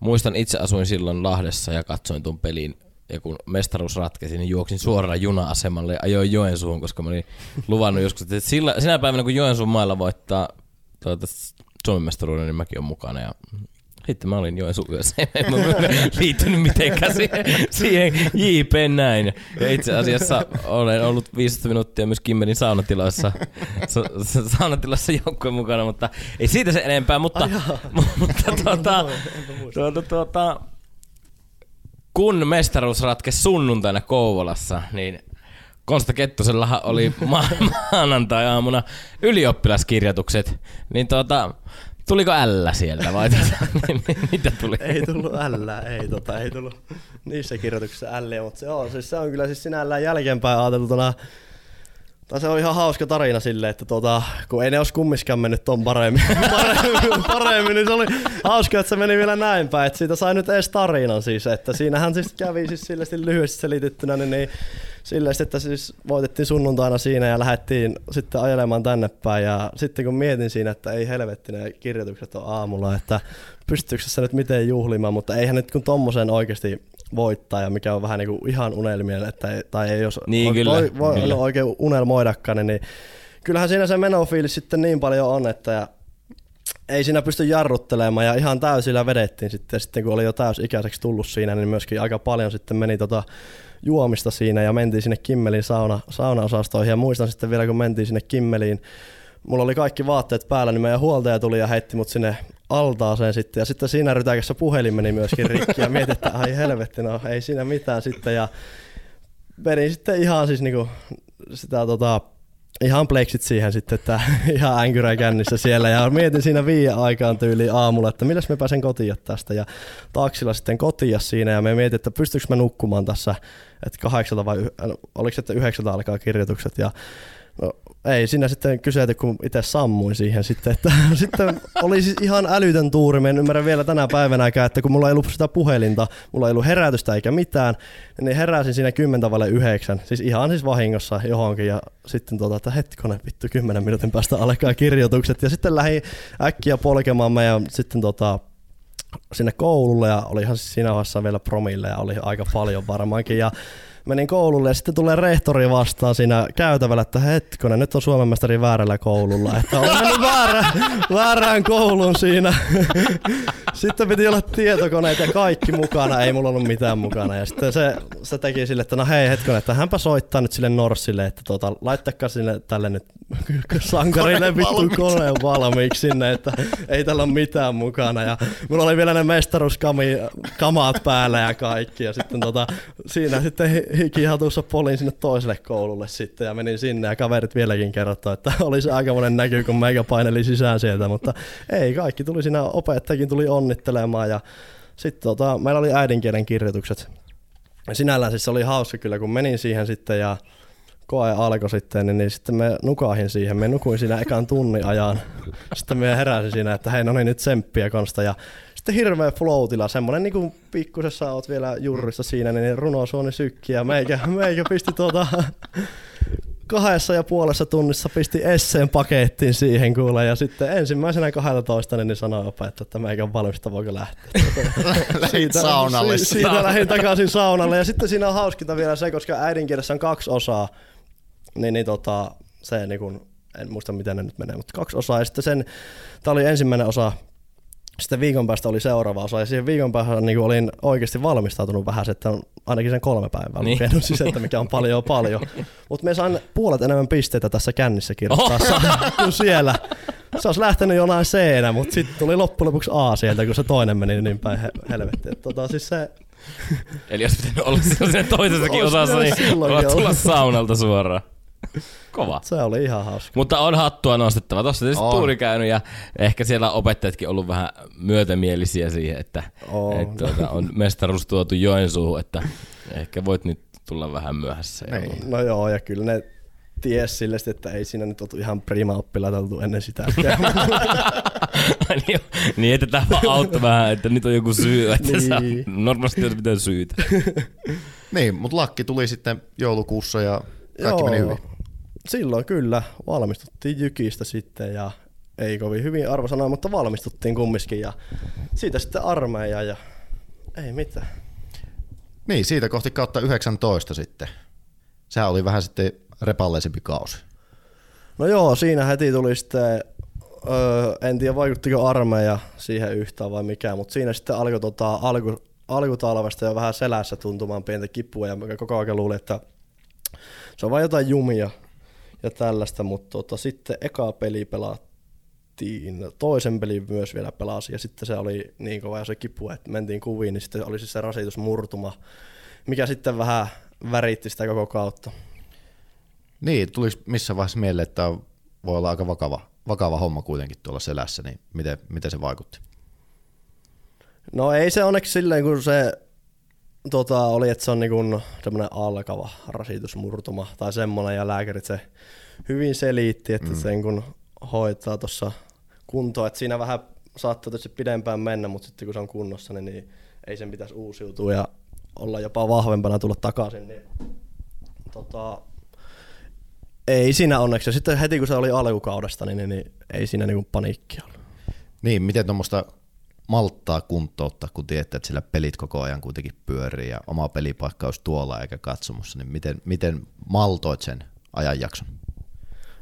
A: Muistan itse asuin silloin Lahdessa ja katsoin tuon pelin ja kun mestaruus ratkesi, niin juoksin suoraan juna-asemalle ja ajoin Joensuun, koska mä olin luvannut joskus, että sillä, sinä päivänä kun Joensuun mailla voittaa tuota, Suomen mestaruuden, niin mäkin olen mukana. Ja sitten mä olin Joensuun yössä, en mä liittynyt mitenkään siihen, siihen JP näin. Ja itse asiassa olen ollut 15 minuuttia myös Kimmerin saunatilassa, saunatilassa joukkueen mukana, mutta ei siitä se enempää, mutta, mutta tuota, tuota, tuota, kun mestaruus ratkesi sunnuntaina Kouvolassa, niin Konsta Kettusellahan oli ma- maanantai-aamuna ylioppilaskirjoitukset, niin tuota, Tuliko ällä sieltä vai tota, mitä tuli?
B: Ei tullut ällä, ei, tota, ei tullut niissä kirjoituksissa älliä, mutta se on, siis se on kyllä siis sinällään jälkeenpäin ajateltuna tai se on ihan hauska tarina silleen, että tuota, kun ei ne olisi kummiskaan mennyt ton paremmin, paremmin, paremmin, niin se oli hauska, että se meni vielä näin päin, että siitä sai nyt edes tarinan siis, että siinähän siis kävi siis sille lyhyesti selitettynä, niin, niin silleen, että siis voitettiin sunnuntaina siinä ja lähdettiin sitten ajelemaan tänne päin ja sitten kun mietin siinä, että ei helvetti ne kirjoitukset on aamulla, että pystyykö se nyt miten juhlimaan, mutta eihän nyt kun tommosen oikeasti voittaa ja mikä on vähän niin kuin ihan unelmien, että ei, tai ei jos
A: niin,
B: voi,
A: kyllä,
B: voi, voi
A: kyllä.
B: No, oikein unelmoidakaan, niin, niin kyllähän siinä se menofiilis sitten niin paljon on, että ja ei siinä pysty jarruttelemaan ja ihan täysillä vedettiin sitten, sitten kun oli jo täysikäiseksi tullut siinä, niin myöskin aika paljon sitten meni tota juomista siinä ja mentiin sinne Kimmelin sauna, saunaosastoihin ja muistan sitten vielä kun mentiin sinne Kimmeliin, mulla oli kaikki vaatteet päällä, niin meidän huoltaja tuli ja heitti mut sinne altaaseen sitten. Ja sitten siinä rytäkässä puhelin meni myöskin rikki ja mietin, että ai helvetti, no ei siinä mitään sitten. Ja menin sitten ihan siis niinku sitä tota, ihan pleksit siihen sitten, että ihan änkyrä kännissä siellä. Ja mietin siinä viiden aikaan tyyliin aamulla, että milläs me pääsen kotiin tästä. Ja taksilla sitten kotiin siinä. Ja me mietin, että pystyykö mä nukkumaan tässä, että kahdeksalta vai oliko se, että yhdeksältä alkaa kirjoitukset. Ja No, ei siinä sitten kyselty, kun itse sammuin siihen sitten, että sitten oli siis ihan älytön tuuri, mä en ymmärrä vielä tänä päivänäkään, että kun mulla ei ollut sitä puhelinta, mulla ei ollut herätystä eikä mitään, niin heräsin siinä 10 vaille yhdeksän, siis ihan siis vahingossa johonkin ja sitten tota, että hetkonen vittu 10 minuutin päästä alkaa kirjoitukset. Ja sitten lähdin äkkiä polkemaan meidän sitten tota, sinne koululle ja olihan siis siinä vaiheessa vielä promille ja oli aika paljon varmaankin. Ja menin koululle ja sitten tulee rehtori vastaan siinä käytävällä, että hetkonen, nyt on Suomen mestari väärällä koululla. Että olen mennyt väärä, väärään kouluun siinä. Sitten piti olla tietokoneet ja kaikki mukana, ei mulla ollut mitään mukana. Ja sitten se, se teki sille, että no hei hetkonen, että hänpä soittaa nyt sille Norssille, että tuota, laittakaa sinne tälle nyt sankarille vittu koneen valmiiksi sinne, että ei tällä ole mitään mukana. Ja mulla oli vielä ne mestaruuskamat päällä ja kaikki. Ja sitten tota, siinä sitten hikihatussa polin sinne toiselle koululle sitten ja menin sinne ja kaverit vieläkin kerrottoi, että oli se aikamoinen näky, kun meikä paineli sisään sieltä, mutta ei, kaikki tuli siinä, opettajakin tuli onnittelemaan ja sitten tota, meillä oli äidinkielen kirjoitukset. Sinällään siis se oli hauska kyllä, kun menin siihen sitten ja koe alkoi sitten, niin, niin sitten me nukahin siihen. Me nukuin siinä ekan tunnin ajan. Sitten me heräsin siinä, että hei no niin nyt tsemppiä konsta. Ja sitten hirveä floatilla, semmonen niin kuin pikkusessa oot vielä jurrissa siinä, niin runosuoni sykki ja meikä, meikä pisti tuota kahdessa ja puolessa tunnissa pisti esseen pakettiin siihen kuule ja sitten ensimmäisenä 12 niin sanoi opettaja, että meikä on valmista, voiko lähteä.
C: siitä, saunalle.
B: Si- siitä lähdin takaisin saunalle ja sitten siinä on hauskinta vielä se, koska äidinkielessä on kaksi osaa, niin, niin tota, se niin kun, en muista miten ne nyt menee, mutta kaksi osaa ja sitten sen, tämä oli ensimmäinen osa sitten viikon päästä oli seuraava osa ja siihen viikon päähän niin olin oikeasti valmistautunut vähän, että on ainakin sen kolme päivää niin. lukenut siis, että mikä on paljon paljon. Mutta me sain puolet enemmän pisteitä tässä kännissä kirjoittaessa oh. kuin siellä. Se olisi lähtenyt jonain c mutta sitten tuli loppujen lopuksi A sieltä, kun se toinen meni niin päin he- helvettiin. Tota, siis se...
A: Eli jos pitänyt olla siinä toisessakin osassa, niin tulla saunalta suoraan. Kova.
B: Se oli ihan hauska.
A: Mutta on hattua nostettava. Tuossa tietysti on. tuuri käynyt ja ehkä siellä opettajatkin ollut vähän myötämielisiä siihen, että on, että, tuota, on mestaruus tuotu Joensuuhun, että ehkä voit nyt tulla vähän myöhässä.
B: Niin. No joo, ja kyllä ne ties sille, että ei siinä nyt oltu ihan prima oppilaita oltu ennen sitä.
A: niin, niin, että tämä auttoi vähän, että nyt on joku syy, että niin. saa, normaalisti olisi mitään syytä.
C: niin, mutta lakki tuli sitten joulukuussa ja kaikki Joo. meni hyvin
B: silloin kyllä valmistuttiin Jykistä sitten ja ei kovin hyvin arvosanoja, mutta valmistuttiin kumminkin ja siitä sitten armeija ja ei mitään.
C: Niin, siitä kohti kautta 19 sitten. Sehän oli vähän sitten repalleisempi kausi.
B: No joo, siinä heti tuli sitten, öö, en tiedä vaikuttiko armeija siihen yhtään vai mikä, mutta siinä sitten alkoi tota, alku, alkutalvesta jo vähän selässä tuntumaan pientä kipua ja koko ajan luulin, että se on vain jotain jumia, ja tällaista, mutta tota, sitten eka peli pelattiin, toisen pelin myös vielä pelasi ja sitten se oli niin kova se kipu, että mentiin kuviin, niin sitten oli siis se rasitusmurtuma, mikä sitten vähän väritti sitä koko kautta.
C: Niin, tulisi missä vaiheessa mieleen, että voi olla aika vakava vakava homma kuitenkin tuolla selässä, niin miten, miten se vaikutti?
B: No ei se onneksi silleen, kun se tota, oli, että se on niin semmoinen alkava rasitusmurtuma tai semmoinen, ja lääkärit se hyvin selitti, että mm. sen kun hoitaa tuossa kuntoa, että siinä vähän saattaa tietysti pidempään mennä, mutta sitten kun se on kunnossa, niin, niin ei sen pitäisi uusiutua ja olla jopa vahvempana tulla takaisin, niin tota, ei siinä onneksi. Sitten heti kun se oli alkukaudesta, niin, niin, niin ei siinä niinku paniikki ollut.
C: Niin, miten tuommoista malttaa kuntouttaa, kun tiedät, että sillä pelit koko ajan kuitenkin pyörii ja oma pelipaikka olisi tuolla eikä katsomussa, niin miten, miten maltoit sen ajanjakson?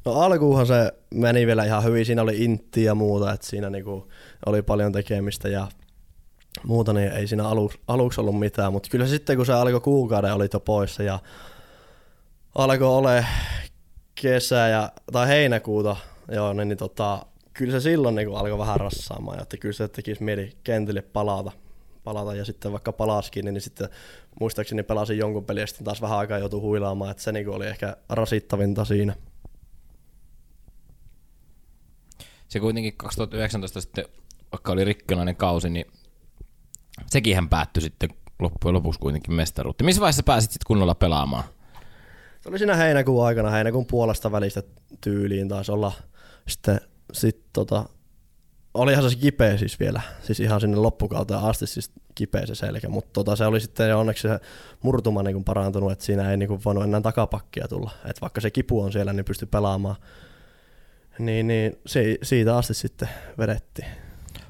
B: No alkuuhan se meni vielä ihan hyvin, siinä oli intti ja muuta, että siinä niinku oli paljon tekemistä ja muuta, niin ei siinä aluksi, aluksi ollut mitään, mutta kyllä sitten kun se alkoi kuukauden oli jo poissa ja alkoi ole kesä ja, tai heinäkuuta, joo, niin, niin tota, kyllä se silloin niin alkoi vähän rassaamaan, että kyllä se tekisi mieli kentille palata, palata ja sitten vaikka palaskin, niin, sitten muistaakseni pelasin jonkun peliä ja sitten taas vähän aikaa joutui huilaamaan, että se niin oli ehkä rasittavinta siinä.
A: Se kuitenkin 2019 sitten, vaikka oli rikkonainen kausi, niin sekin hän päättyi sitten loppujen lopuksi kuitenkin mestaruutti. Missä vaiheessa pääsit sitten kunnolla pelaamaan?
B: Se oli siinä heinäkuun aikana, heinäkuun puolesta välistä tyyliin taisi olla sitten sit tota, olihan se kipeä siis vielä, siis ihan sinne loppukauteen asti siis kipeä se selkä, mutta tota, se oli sitten onneksi se murtuma niin parantunut, että siinä ei niin voinut enää takapakkia tulla, että vaikka se kipu on siellä, niin pystyi pelaamaan, niin, niin se, siitä asti sitten vedettiin.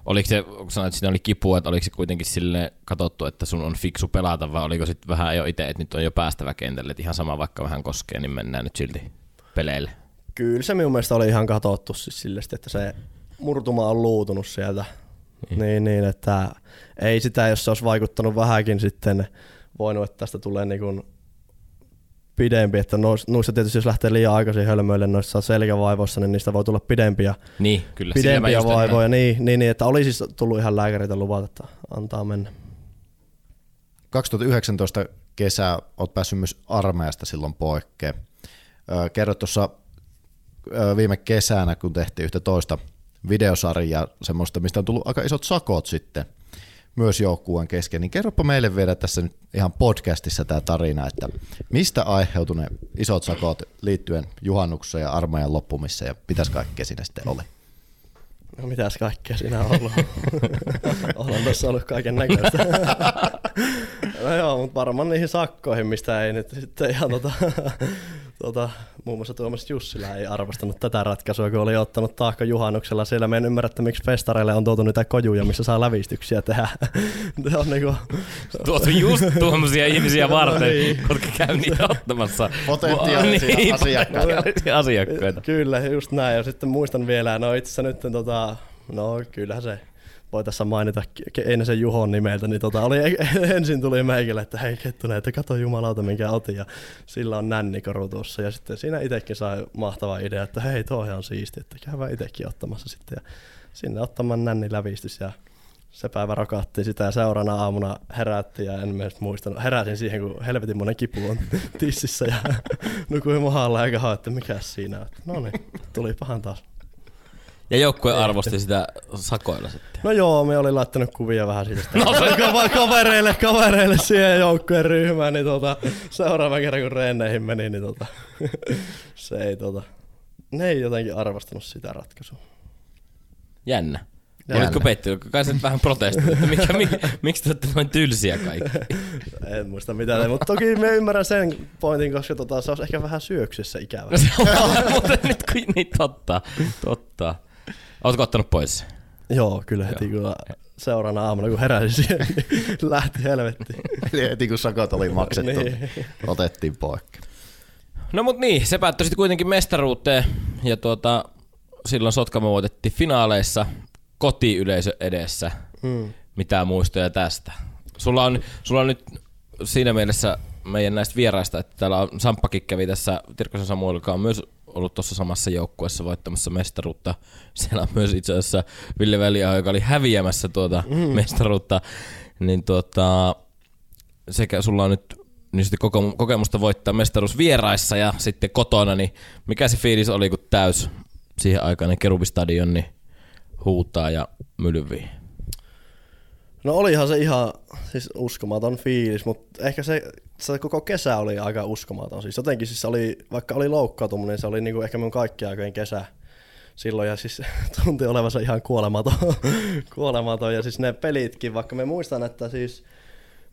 A: Oliko se, kun sanoit, että siinä oli kipua, että oliko se kuitenkin sille katsottu, että sun on fiksu pelata, vai oliko sitten vähän jo itse, että nyt on jo päästävä kentälle, että ihan sama vaikka vähän koskee, niin mennään nyt silti peleille?
B: Kyllä se minun mielestä oli ihan katsottu siis sille, että se murtuma on luutunut sieltä. Niin. niin, niin että ei sitä, jos se olisi vaikuttanut vähänkin sitten voinut, että tästä tulee niin kuin pidempi, että noissa tietysti jos lähtee liian aikaisin hölmöille noissa selkävaivoissa, niin niistä voi tulla pidempiä,
A: niin, kyllä,
B: pidempiä vaivoja. Niin, niin, niin, että oli siis tullut ihan lääkäreitä luvata, että antaa mennä.
C: 2019 kesä olet päässyt myös armeijasta silloin poikkeen. Kerro tuossa viime kesänä, kun tehtiin yhtä toista videosarjaa, semmoista, mistä on tullut aika isot sakot sitten – myös joukkueen kesken, niin kerropa meille vielä tässä nyt ihan podcastissa tämä tarina, että mistä aiheutui ne isot sakot liittyen juhannukseen ja armeijan loppumiseen ja pitäisi kaikkea siinä sitten oli?
B: No mitäs kaikkea siinä on ollut? Olen tuossa ollut kaiken näköistä. no joo, mutta varmaan niihin sakkoihin, mistä ei nyt sitten ihan tota, tota, muun muassa Tuomas Jussila ei arvostanut tätä ratkaisua, kun oli ottanut taakka juhannuksella. Siellä me en ymmärrä, että miksi festareille on tuotu niitä kojuja, missä saa lävistyksiä tehdä.
A: Ne on niinku... Tuotu just tuommoisia ihmisiä varten, no niin. jotka käy niitä ottamassa.
C: Potentiaalisia niin, asiakkaita.
A: asiakkaita.
B: Kyllä, just näin. Ja sitten muistan vielä, no itse asiassa nyt, tota, no kyllähän se voi tässä mainita sen Juhon nimeltä, niin tota, oli, ensin tuli meikille, että hei Kettunen, että kato jumalauta minkä otin, ja sillä on nännikoru tuossa, ja sitten siinä itsekin sai mahtava idea, että hei tuo on siisti, että käydään itsekin ottamassa sitten, ja sinne ottamaan nänni lävistys, ja se päivä rokattiin sitä ja seuraavana aamuna herättiin ja en myös muistanut. Heräsin siihen, kun helvetin monen kipu on tississä ja nukuin mahalla eikä että mikä siinä. No niin, tuli pahan taas.
A: Ja joukkue arvosti sitä sakoilla sitten.
B: No joo, me oli laittanut kuvia vähän siitä. No se kavereille, kavereille siihen joukkueen ryhmään, niin tota, seuraava kerran kun reeneihin meni, niin tota, se ei tota, ne ei jotenkin arvostanut sitä ratkaisua.
A: Jännä. Ja Olitko pettynyt? Kai sä vähän protestoit, että mikä, mikä, miksi te olette noin tylsiä kaikki?
B: en muista mitään, mutta toki me ymmärrän sen pointin, koska tota, se olisi ehkä vähän syöksyssä ikävä.
A: mutta nyt kun niin totta, totta. Oletko ottanut pois?
B: Joo, kyllä heti Joo. kun seuraavana aamuna, kun heräsin siihen, niin lähti helvettiin.
C: Eli heti kun sakot oli maksettu, niin. otettiin poikki.
A: No mut niin, se päättyi sitten kuitenkin mestaruuteen ja tuota, silloin Sotkamo voitettiin finaaleissa kotiyleisö edessä. Hmm. Mitä muistoja tästä? Sulla on, sulla on nyt siinä mielessä meidän näistä vieraista, että täällä on Samppakin kävi tässä, Tirkkosen Samuel, joka on myös ollut tuossa samassa joukkueessa voittamassa mestaruutta. Siellä on myös itse asiassa Ville Väliä, joka oli häviämässä tuota mm. mestaruutta. Niin tuota, sekä sulla on nyt niin sitten kokemusta voittaa mestaruus vieraissa ja sitten kotona, niin mikä se fiilis oli, kun täys siihen aikaan ne Kerubistadion niin huutaa ja mylvii?
B: No olihan se ihan siis uskomaton fiilis, mutta ehkä se, se koko kesä oli aika uskomaton. Siis jotenkin siis oli, vaikka oli loukkaantuminen, niin se oli niinku ehkä mun kaikkien aikojen kesä silloin ja siis tunti olevansa ihan kuolematon, kuolematon. Ja siis ne pelitkin, vaikka me muistan, että siis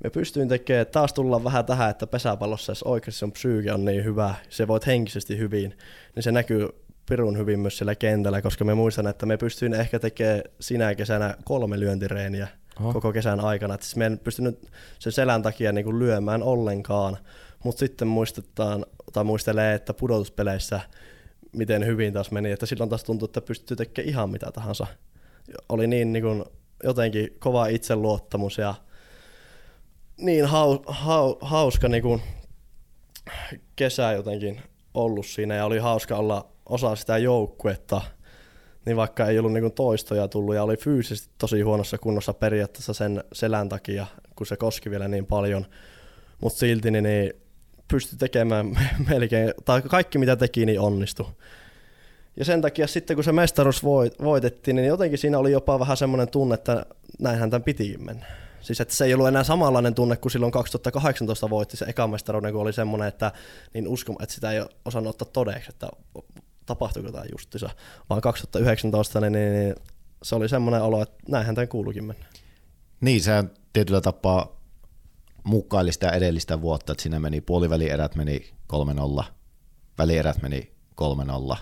B: me pystyin tekemään, taas tulla vähän tähän, että pesäpallossa, jos oikeasti sun psyyke on niin hyvä, se voit henkisesti hyvin, niin se näkyy pirun hyvin myös siellä kentällä, koska me muistan, että me pystyin ehkä tekemään sinä kesänä kolme lyöntireeniä Oho. koko kesän aikana. Et siis me en pystynyt sen selän takia niin kuin lyömään ollenkaan, mutta sitten muistetaan, tai muistelee, että pudotuspeleissä miten hyvin taas meni, että silloin taas tuntui, että pystyy tekemään ihan mitä tahansa. Oli niin, niin kuin, jotenkin kova itseluottamus ja niin hau, hau, hauska niin kuin, kesä jotenkin ollut siinä ja oli hauska olla osa sitä joukkuetta, niin vaikka ei ollut niin toistoja tullut ja oli fyysisesti tosi huonossa kunnossa periaatteessa sen selän takia, kun se koski vielä niin paljon, mutta silti niin, niin pystyi tekemään melkein, tai kaikki mitä teki, niin onnistui. Ja sen takia sitten kun se mestaruus voitettiin, niin jotenkin siinä oli jopa vähän semmoinen tunne, että näinhän tämän pitikin mennä. Siis että se ei ollut enää samanlainen tunne kuin silloin 2018 voitti se eka mestaruuden, kun oli semmoinen, että, niin uskon, että sitä ei osannut ottaa todeksi, että tapahtuiko tämä justissa. Vaan 2019 niin, niin, niin se oli semmoinen olo, että näinhän tämän kuulukin mennä.
C: Niin, se tietyllä tapaa mukaili sitä edellistä vuotta, että siinä meni puolivälierät meni 3-0, välierät meni 3-0,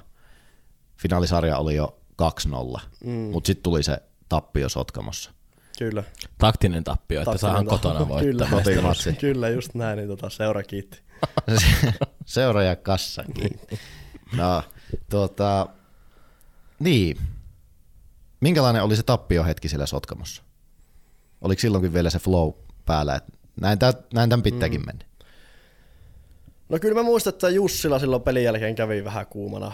C: finaalisarja oli jo 2-0, mm. mutta sitten tuli se tappio Sotkamossa.
B: Kyllä.
A: Taktinen tappio, että saadaan kotona voittaa.
B: Kyllä, Kyllä, just näin, niin tota, seura kiitti.
C: seura ja kassa kiitti. No, tuota, niin. Minkälainen oli se tappiohetki siellä Sotkamossa? Oliko silloinkin vielä se flow päällä, että näin, tämän, näin tämän pitääkin mm. mennä?
B: No kyllä mä muistan, että Jussila silloin pelin jälkeen kävi vähän kuumana,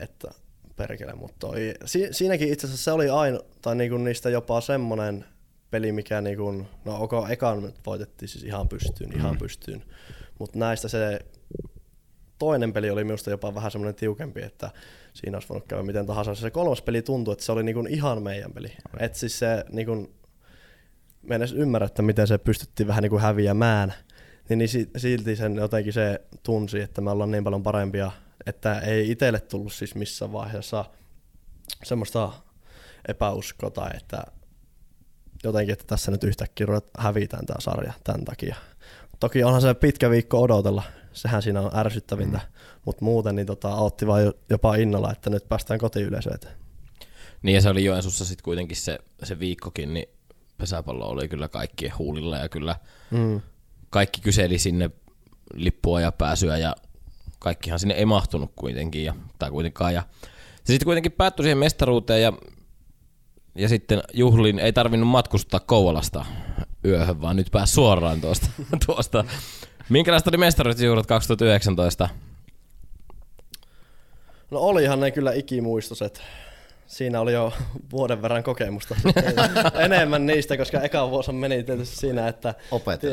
B: että perkele, mutta toi, si, siinäkin itse asiassa se oli aina, tai niinku niistä jopa semmonen peli, mikä niinku, no ok, ekan voitettiin siis ihan pystyyn, ihan mm. pystyyn, mutta näistä se toinen peli oli minusta jopa vähän semmoinen tiukempi, että siinä olisi voinut käydä miten tahansa. Se kolmas peli tuntui, että se oli niinku ihan meidän peli. Okay. Et siis se niinku, mä en edes ymmärrä, että miten se pystyttiin vähän niinku häviämään. Niin, niin silti sen jotenkin se tunsi, että me ollaan niin paljon parempia, että ei itselle tullut siis missään vaiheessa semmoista epäuskota, että jotenkin, että tässä nyt yhtäkkiä hävitään tämä sarja tämän takia. Toki onhan se pitkä viikko odotella, sehän siinä on ärsyttävintä, mm. mutta muuten niin tota, otti vain jopa innolla, että nyt päästään kotiyleisöön.
A: Niin ja se oli Joensuussa sitten kuitenkin se, se viikkokin, niin pesäpallo oli kyllä kaikkien huulilla ja kyllä mm. kaikki kyseli sinne lippua ja pääsyä ja kaikkihan sinne ei mahtunut kuitenkin, ja, tai kuitenkaan. Ja se sitten kuitenkin päättyi siihen mestaruuteen ja, ja sitten juhlin ei tarvinnut matkustaa Kouvolasta yöhön, vaan nyt pääsi suoraan tuosta. tuosta. Minkälaista oli mestaruusjuhlat 2019?
B: No olihan ne kyllä ikimuistoset. Siinä oli jo vuoden verran kokemusta enemmän niistä, koska eka vuosi meni tietysti siinä, että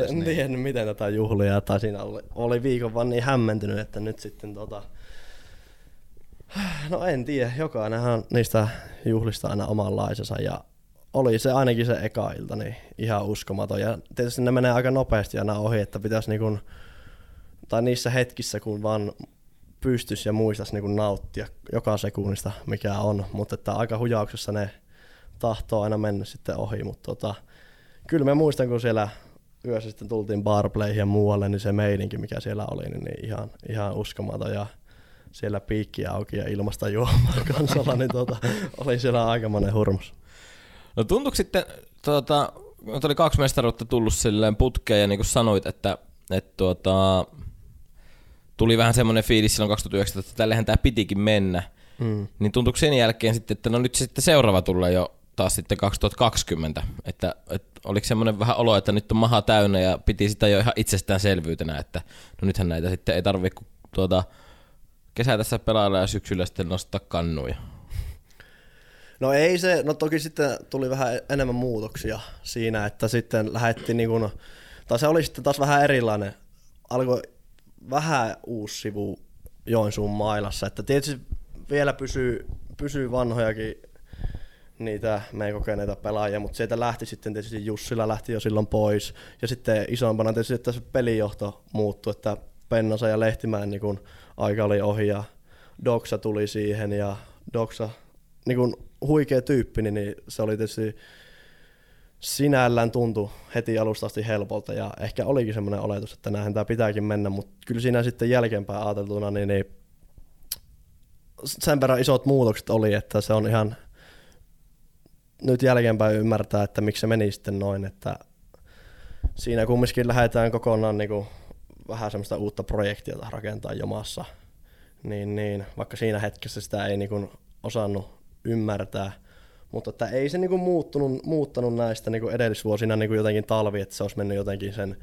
B: en niin. tiennyt miten tätä juhlia, tai siinä oli, oli viikon vaan niin hämmentynyt, että nyt sitten tota, no en tiedä, jokainenhan niistä juhlista aina omanlaisensa ja oli se ainakin se eka ilta niin ihan uskomaton. Ja tietysti ne menee aika nopeasti aina ohi, että pitäisi niin tai niissä hetkissä kun vaan pystyisi ja muistaisi niin nauttia joka sekunnista, mikä on, mutta että aika hujauksessa ne tahtoo aina mennä sitten ohi, mutta tota, kyllä mä muistan, kun siellä yössä sitten tultiin barplayhin ja muualle, niin se meidinkin, mikä siellä oli, niin, niin ihan, ihan uskomaton. Ja siellä piikki auki ja ilmasta juomaa kansalla, niin tota, oli siellä aikamoinen hurmus.
A: No tuntuuko sitten, tuota, oli kaksi mestaruutta tullut silleen putkeen ja niin kuin sanoit, että, että tuota, tuli vähän semmoinen fiilis silloin 2019, että tällehän tämä pitikin mennä. Mm. Niin tuntuuko sen jälkeen sitten, että no nyt sitten seuraava tulee jo taas sitten 2020, että, että oliko semmoinen vähän olo, että nyt on maha täynnä ja piti sitä jo ihan itsestäänselvyytenä, että no nythän näitä sitten ei tarvitse tuota, kesä tässä pelailla ja syksyllä sitten nostaa kannuja.
B: No ei se, no toki sitten tuli vähän enemmän muutoksia siinä, että sitten lähdettiin niin kuin, tai se oli sitten taas vähän erilainen. Alkoi vähän uusi sivu Joensuun mailassa. Että tietysti vielä pysyy, pysyy vanhojakin niitä meidän kokeneita pelaajia, mutta sieltä lähti sitten tietysti Jussila lähti jo silloin pois. Ja sitten isompana tietysti, että se pelijohto muuttui, että Pennosa ja Lehtimäen niin kun aika oli ohi ja Doksa tuli siihen ja Doksa niin kun huikea tyyppi, niin se oli tietysti sinällään tuntui heti alusta asti helpolta ja ehkä olikin semmoinen oletus, että näinhän tämä pitääkin mennä, mutta kyllä siinä sitten jälkeenpäin ajateltuna niin, niin sen verran isot muutokset oli, että se on ihan nyt jälkeenpäin ymmärtää, että miksi se meni sitten noin, että siinä kumminkin lähdetään kokonaan niin kuin vähän semmoista uutta projektia rakentaa jomassa, niin, niin vaikka siinä hetkessä sitä ei niin kuin osannut ymmärtää, mutta että ei se niinku muuttunut, muuttanut näistä niinku edellisvuosina niinku jotenkin talvi, että se olisi mennyt jotenkin sen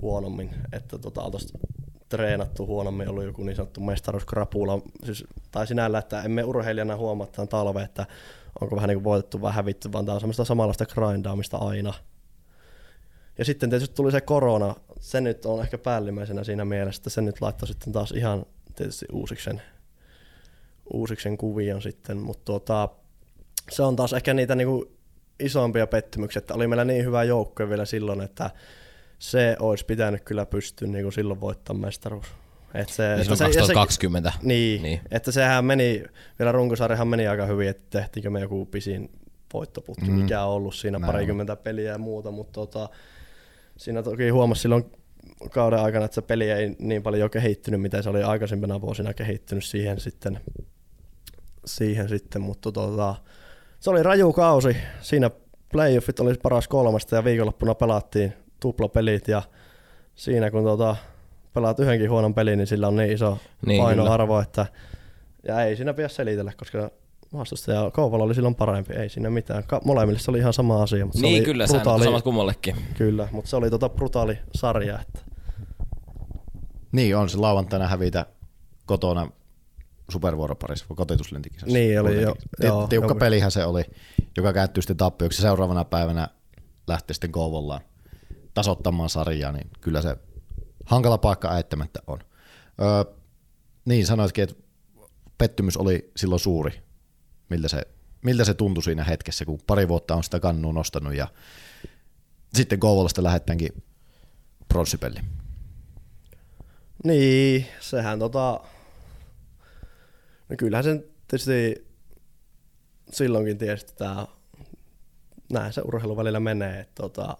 B: huonommin, että tota, oltaisiin treenattu huonommin, ollut joku niin sanottu mestaruuskrapula, siis, tai sinällä, että emme urheilijana huomaa tämän talve, että onko vähän niin voitettu, vähän hävitty, vaan tämä on semmoista samanlaista grindaamista aina. Ja sitten tietysti tuli se korona, se nyt on ehkä päällimmäisenä siinä mielessä, että se nyt laittoi sitten taas ihan tietysti uusiksen, uusiksen kuvion sitten, mutta tuota, se on taas ehkä niitä niinku isompia pettymyksiä, että oli meillä niin hyvä joukko vielä silloin, että se olisi pitänyt kyllä pystyä niinku silloin voittamaan mestaruus.
A: Et se, niin se 2020.
B: Se, niin, niin, että sehän meni, vielä runkosarjahan meni aika hyvin, että tehtiinkö me joku pisin voittoputki, mm. mikä on ollut siinä Näin parikymmentä on. peliä ja muuta, mutta tota, siinä toki huomasi silloin kauden aikana, että se peli ei niin paljon jo kehittynyt, mitä se oli aikaisempina vuosina kehittynyt siihen sitten, siihen sitten mutta tota, se oli raju kausi. Siinä playoffit oli paras kolmesta ja viikonloppuna pelattiin tuplapelit ja siinä kun tota, pelaat yhdenkin huonon pelin, niin sillä on niin iso niin, painoarvo, kyllä. että ja ei siinä pidä selitellä, koska vastustaja Kouvala oli silloin parempi, ei siinä mitään. Ka- molemmille se oli ihan sama asia. Mutta
A: niin
B: se oli
A: kyllä, brutaali, samat kummallekin.
B: Kyllä, mutta se oli tota brutaali sarja. Että.
C: Niin on se lauantaina hävitä kotona supervuoroparissa kotituslentikisassa.
B: Niin oli jo.
C: Joo, Tiukka joku. pelihän se oli, joka kääntyi sitten tappioksi. Seuraavana päivänä lähti sitten Kouvollaan tasottamaan sarjaa, niin kyllä se hankala paikka äittämättä on. Öö, niin sanoitkin, että pettymys oli silloin suuri, miltä se, miltä se tuntui siinä hetkessä, kun pari vuotta on sitä kannua nostanut ja sitten Kouvolasta lähdetäänkin pronssipelli.
B: Niin, sehän tota, No kyllähän sen tietysti silloinkin tiesi, että tämä, näin se urheilu välillä menee. Että tota,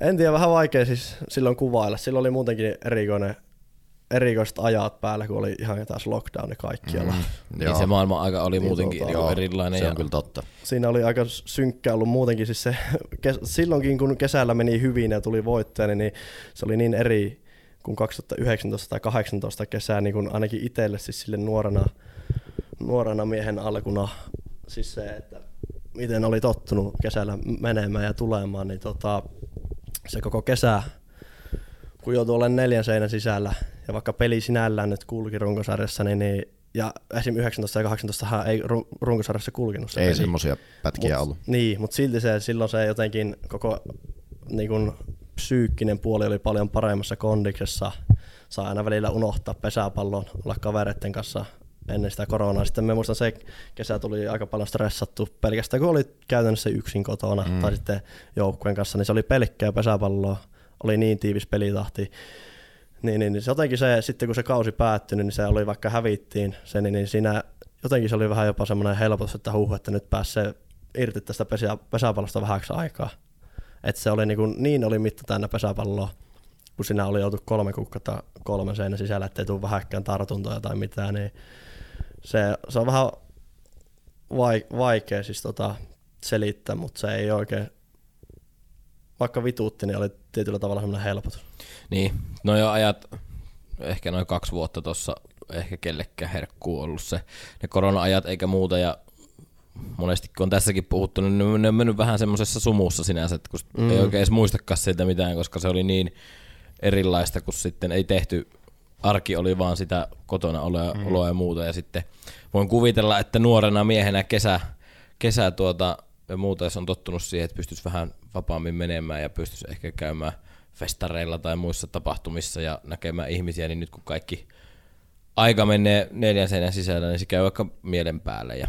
B: en tiedä, vähän vaikea siis silloin kuvailla. Silloin oli muutenkin erikoinen, erikoiset ajat päällä, kun oli ihan taas lockdowni kaikkialla.
A: Mm, niin se maailma aika oli niin muutenkin tota, jo erilainen.
C: Se on ja... kyllä totta.
B: Siinä oli aika synkkä ollut muutenkin. Siis se, kes, silloinkin kun kesällä meni hyvin ja tuli voittaja, niin se oli niin eri, kun 2019 tai 2018 kesää niin kun ainakin itselle siis sille nuorena, nuorena miehen alkuna siis se, että miten oli tottunut kesällä menemään ja tulemaan, niin tota, se koko kesä, kun joutui olemaan neljän seinän sisällä, ja vaikka peli sinällään nyt kulki runkosarjassa, niin, niin ja esim. 19 ja 18 ei runkosarjassa kulkenut se
C: Ei semmoisia pätkiä
B: mut,
C: ollut.
B: Niin, mutta silti se, silloin se jotenkin koko niin kun, psyykkinen puoli oli paljon paremmassa kondiksessa. Saa aina välillä unohtaa pesäpallon, olla kavereiden kanssa ennen sitä koronaa. Sitten me muistan se kesä tuli aika paljon stressattu pelkästään, kun oli käytännössä yksin kotona mm. tai sitten joukkueen kanssa, niin se oli pelkkää pesäpalloa. Oli niin tiivis pelitahti. Niin, niin, niin se jotenkin se, sitten kun se kausi päättyi, niin se oli vaikka hävittiin se, niin, niin siinä jotenkin se oli vähän jopa semmoinen helpotus, että huh, että nyt pääsee irti tästä pesä, pesäpallosta vähäksi aikaa. Et se oli niin, kuin, niin oli mitta täynnä pesäpalloa, kun sinä oli joutu kolme kuukautta kolmen seinän sisällä, ettei tule vähäkään tartuntoja tai mitään, niin se, se on vähän vaikea siis tota selittää, mutta se ei oikein, vaikka vituutti, niin oli tietyllä tavalla semmoinen helpotus.
A: Niin, no jo ajat, ehkä noin kaksi vuotta tuossa ehkä kellekään herkkuu ollut se, ne korona-ajat eikä muuta, ja monesti kun on tässäkin puhuttu, niin ne on mennyt vähän semmoisessa sumussa sinänsä, että kun mm. ei oikein edes muistakaan siitä mitään, koska se oli niin erilaista, kun sitten ei tehty, arki oli vaan sitä kotona oloa, mm. oloa ja muuta, ja sitten voin kuvitella, että nuorena miehenä kesä, kesä tuota, ja muuta, jos on tottunut siihen, että pystyisi vähän vapaammin menemään ja pystyisi ehkä käymään festareilla tai muissa tapahtumissa ja näkemään ihmisiä, niin nyt kun kaikki aika menee neljän seinän sisällä, niin se käy vaikka mielen päälle. Ja...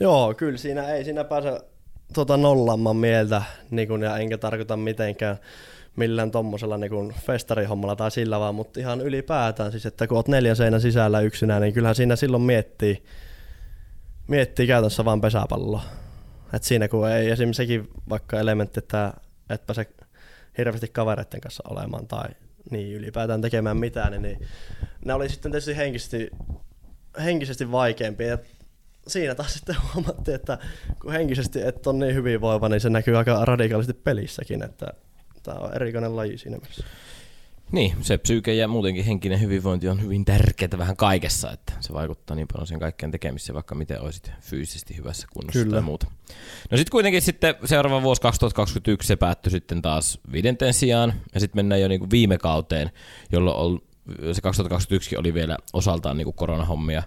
B: Joo, kyllä siinä ei siinä pääse tota nollaamaan mieltä, niin kun, ja enkä tarkoita mitenkään millään tommosella niin festarihommalla tai sillä vaan, mutta ihan ylipäätään siis, että kun oot neljän seinän sisällä yksinään, niin kyllähän siinä silloin miettii, miettii käytännössä vaan pesäpalloa. Et siinä kun ei esimerkiksi sekin vaikka elementti, että et pääse hirveästi kavereiden kanssa olemaan tai niin ylipäätään tekemään mitään, niin, niin ne oli sitten tietysti henkisesti, henkisesti vaikeampia. Siinä taas sitten huomattiin, että kun henkisesti et on niin hyvinvoiva, niin se näkyy aika radikaalisti pelissäkin, että tämä on erikoinen laji siinä mielessä.
A: Niin, se psyyke ja muutenkin henkinen hyvinvointi on hyvin tärkeää vähän kaikessa, että se vaikuttaa niin paljon sen kaikkeen tekemiseen, vaikka miten olisit fyysisesti hyvässä kunnossa Kyllä. tai muuta. No sitten kuitenkin sitten seuraava vuosi 2021 se päättyi sitten taas viidenten sijaan, ja sitten mennään jo niinku viime kauteen, jolloin on, se 2021 oli vielä osaltaan niinku koronahommia,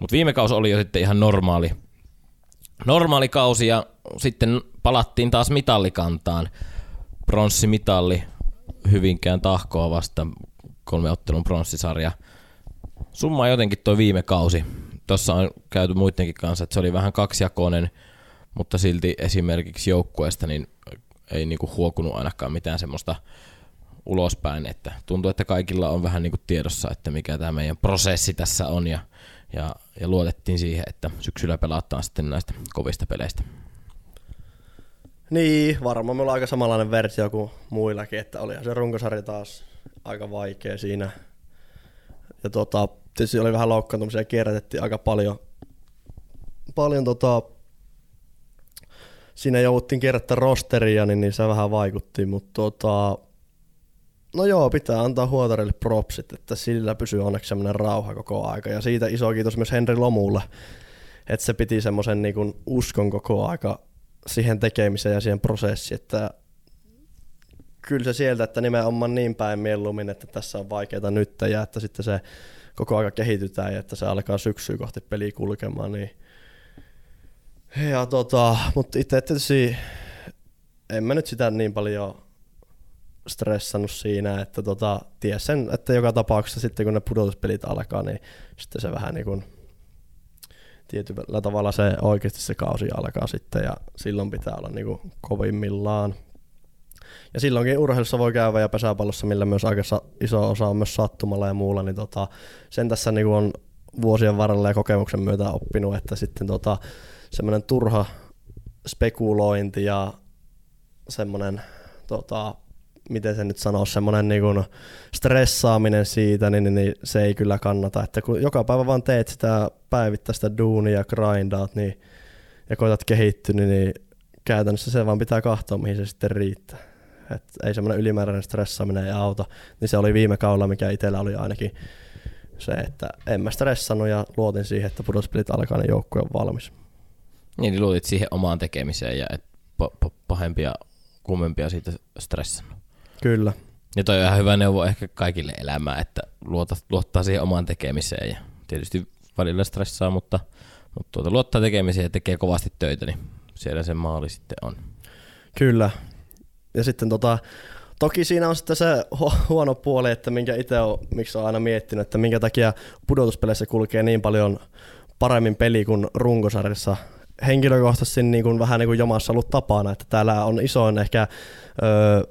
A: mutta viime kausi oli jo sitten ihan normaali, normaali kausi, ja sitten palattiin taas mitallikantaan, pronssimitalli Hyvinkään tahkoa vasta kolme ottelun pronssisarja. Summa jotenkin toi viime kausi. Tuossa on käyty muidenkin kanssa, että se oli vähän kaksijakoinen, mutta silti esimerkiksi joukkueesta niin ei niinku huokunut ainakaan mitään semmoista ulospäin, että tuntuu, että kaikilla on vähän niinku tiedossa, että mikä tämä meidän prosessi tässä on ja, ja, ja luotettiin siihen, että syksyllä pelataan sitten näistä kovista peleistä.
B: Niin, varmaan meillä on aika samanlainen versio kuin muillakin, että olihan se runkosarja taas aika vaikea siinä. Ja tota, tietysti oli vähän loukkaantumisia kierrätettiin aika paljon. Paljon tota, siinä jouduttiin kierrättää rosteria, niin, niin se vähän vaikutti, mutta tota, no joo, pitää antaa huotarille propsit, että sillä pysyy onneksi semmoinen rauha koko aika. Ja siitä iso kiitos myös Henri Lomulle, että se piti semmoisen niin uskon koko aika siihen tekemiseen ja siihen prosessiin, että kyllä se sieltä, että nimenomaan niin päin mieluummin, että tässä on vaikeaa nyt ja että sitten se koko aika kehitytään ja että se alkaa syksyä kohti peli kulkemaan, niin ja tota, mutta itse tietysti en mä nyt sitä niin paljon stressannut siinä, että tota, ties sen, että joka tapauksessa sitten kun ne pudotuspelit alkaa, niin sitten se vähän niin kuin tietyllä tavalla se oikeasti se kausi alkaa sitten ja silloin pitää olla niin kuin kovimmillaan. Ja silloinkin urheilussa voi käydä ja pesäpallossa, millä myös aika iso osa on myös sattumalla ja muulla, niin tota, sen tässä niin on vuosien varrella ja kokemuksen myötä oppinut, että sitten tota, semmoinen turha spekulointi ja semmoinen tota, miten se nyt sanoo, semmoinen niin stressaaminen siitä, niin, niin, niin, se ei kyllä kannata. Että kun joka päivä vaan teet sitä päivittäistä duunia ja grindaat niin, ja koetat kehittyä, niin, niin käytännössä se vaan pitää katsoa, mihin se sitten riittää. Et ei semmoinen ylimääräinen stressaaminen ei auta. Niin se oli viime kaudella, mikä itsellä oli ainakin se, että en mä stressannut ja luotin siihen, että pudotuspelit alkaa, niin joukkue on valmis.
A: Niin, niin luotit siihen omaan tekemiseen ja et pahempia, kummempia siitä stressannut.
B: Kyllä.
A: Ja toi on ihan hyvä neuvo ehkä kaikille elämään, että luota, luottaa siihen omaan tekemiseen ja tietysti välillä stressaa, mutta, mutta tuota, luottaa tekemiseen ja tekee kovasti töitä, niin siellä se maali sitten on.
B: Kyllä. Ja sitten tota, toki siinä on sitten se huono puoli, että minkä itse on, miksi on aina miettinyt, että minkä takia pudotuspeleissä kulkee niin paljon paremmin peli kuin runkosarjassa henkilökohtaisesti niin kuin vähän niin kuin jomassa ollut tapana, että täällä on isoin ehkä öö,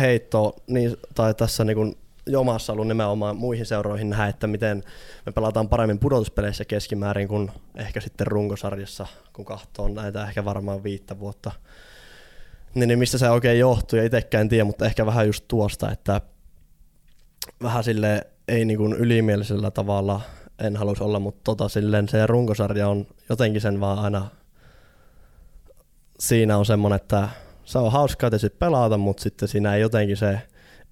B: heitto, niin, tai tässä niin kuin jomassa ollut nimenomaan muihin seuroihin nähdä, että miten me pelataan paremmin pudotuspeleissä keskimäärin kuin ehkä sitten runkosarjassa, kun kahtoo näitä ehkä varmaan viittä vuotta. Niin, niin mistä se oikein johtuu, ja itsekään tiedä, mutta ehkä vähän just tuosta, että vähän sille ei niin kuin ylimielisellä tavalla en halus olla, mutta tota, silleen se runkosarja on jotenkin sen vaan aina, siinä on semmoinen, että se on hauskaa tietysti pelata, mutta sitten siinä ei jotenkin se,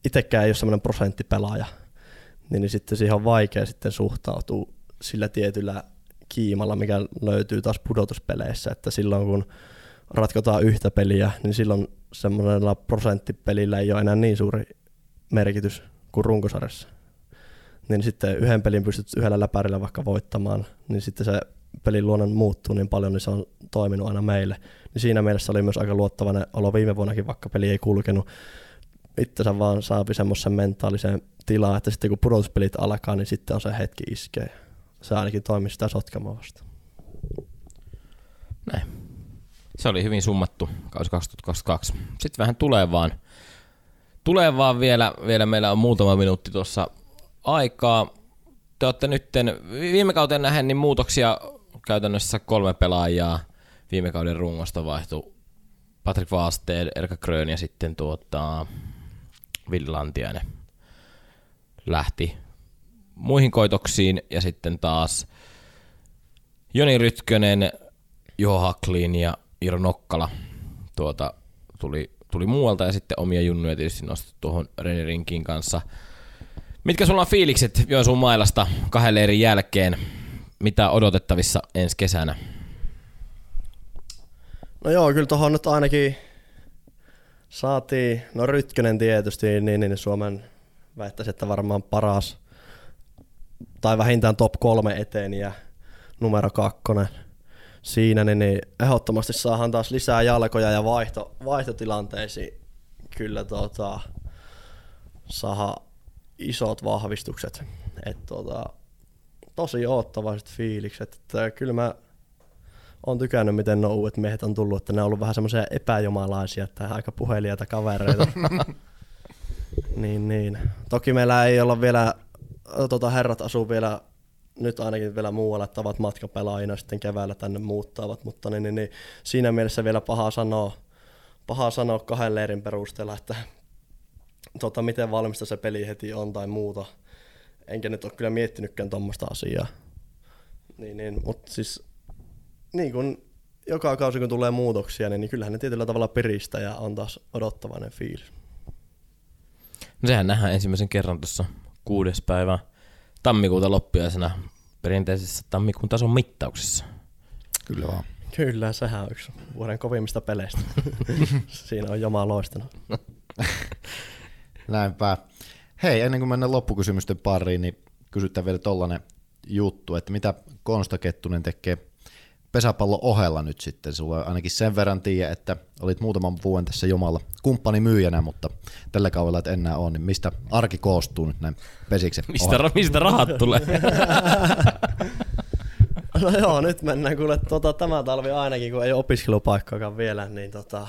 B: itsekään ei ole semmoinen prosenttipelaaja, niin, niin sitten siihen on vaikea sitten suhtautua sillä tietyllä kiimalla, mikä löytyy taas pudotuspeleissä, että silloin kun ratkotaan yhtä peliä, niin silloin semmoisella prosenttipelillä ei ole enää niin suuri merkitys kuin runkosarjassa. Niin sitten yhden pelin pystyt yhdellä läpärillä vaikka voittamaan, niin sitten se pelin luonne muuttuu niin paljon, niin se on toiminut aina meille. Niin siinä mielessä oli myös aika luottavainen olo viime vuonnakin, vaikka peli ei kulkenut itsensä vaan saapi semmoisen mentaalisen tilaan, että sitten kun pudotuspelit alkaa, niin sitten on se hetki iskee. Se ainakin toimii sitä sotkamaa vasta.
A: Näin. Se oli hyvin summattu kausi 2022. Sitten vähän tulee vaan. Tulee vaan vielä, vielä meillä on muutama minuutti tuossa aikaa. Te olette nytten, viime kauteen nähden, niin muutoksia käytännössä kolme pelaajaa viime kauden rungosta vaihtui Patrick Vaasteen, Erka Grön ja sitten tuota, Ville lähti muihin koitoksiin ja sitten taas Joni Rytkönen, Juho Haklin ja Iro Nokkala tuota, tuli, tuli muualta ja sitten omia junnuja tietysti nostettu tuohon Renirinkin kanssa. Mitkä sulla on fiilikset Joensuun mailasta kahden leirin jälkeen? Mitä odotettavissa ensi kesänä?
B: No joo, kyllä tuohon nyt ainakin saatiin, no Rytkönen tietysti, niin, niin Suomen väittäisi, että varmaan paras, tai vähintään top kolme eteen ja numero kakkonen siinä, niin, niin ehdottomasti saadaan taas lisää jalkoja ja vaihto, vaihtotilanteisiin kyllä tota, saada isot vahvistukset. Et, tota, tosi oottavaiset fiilikset. Että kyllä mä on tykännyt, miten nuo uudet miehet on tullut, että ne on ollut vähän semmoisia epäjumalaisia, että aika puhelijaita kavereita. niin, niin. Toki meillä ei olla vielä, tota, herrat asuu vielä nyt ainakin vielä muualla, että ovat matkapelaajina sitten keväällä tänne muuttavat, mutta niin, niin, niin, siinä mielessä vielä paha sanoa, paha sanoa kahden leirin perusteella, että tota, miten valmista se peli heti on tai muuta. Enkä nyt ole kyllä miettinytkään tuommoista asiaa. Niin, niin, mutta siis niin kun joka kausi kun tulee muutoksia, niin, niin kyllähän ne tietyllä tavalla piristä ja on taas odottavainen fiilis.
A: No sehän nähdään ensimmäisen kerran tuossa kuudes päivä tammikuuta loppiaisena perinteisessä tammikuun tason mittauksessa.
C: Kyllä vaan.
B: Kyllä, sehän on yksi vuoden kovimmista peleistä. Siinä on jomaa loistanut.
C: Näinpä. Hei, ennen kuin mennään loppukysymysten pariin, niin kysytään vielä tollanen juttu, että mitä Konsta Kettunen tekee pesäpallon ohella nyt sitten. Sulla on ainakin sen verran tiedä, että olit muutaman vuoden tässä jomalla kumppani myyjänä, mutta tällä kaudella et enää ole, niin mistä arki koostuu nyt näin pesiksen
A: Mistä, ra- mistä rahat tulee?
B: no joo, nyt mennään kuule tota, tämä talvi ainakin, kun ei ole opiskelupaikkaakaan vielä, niin tota...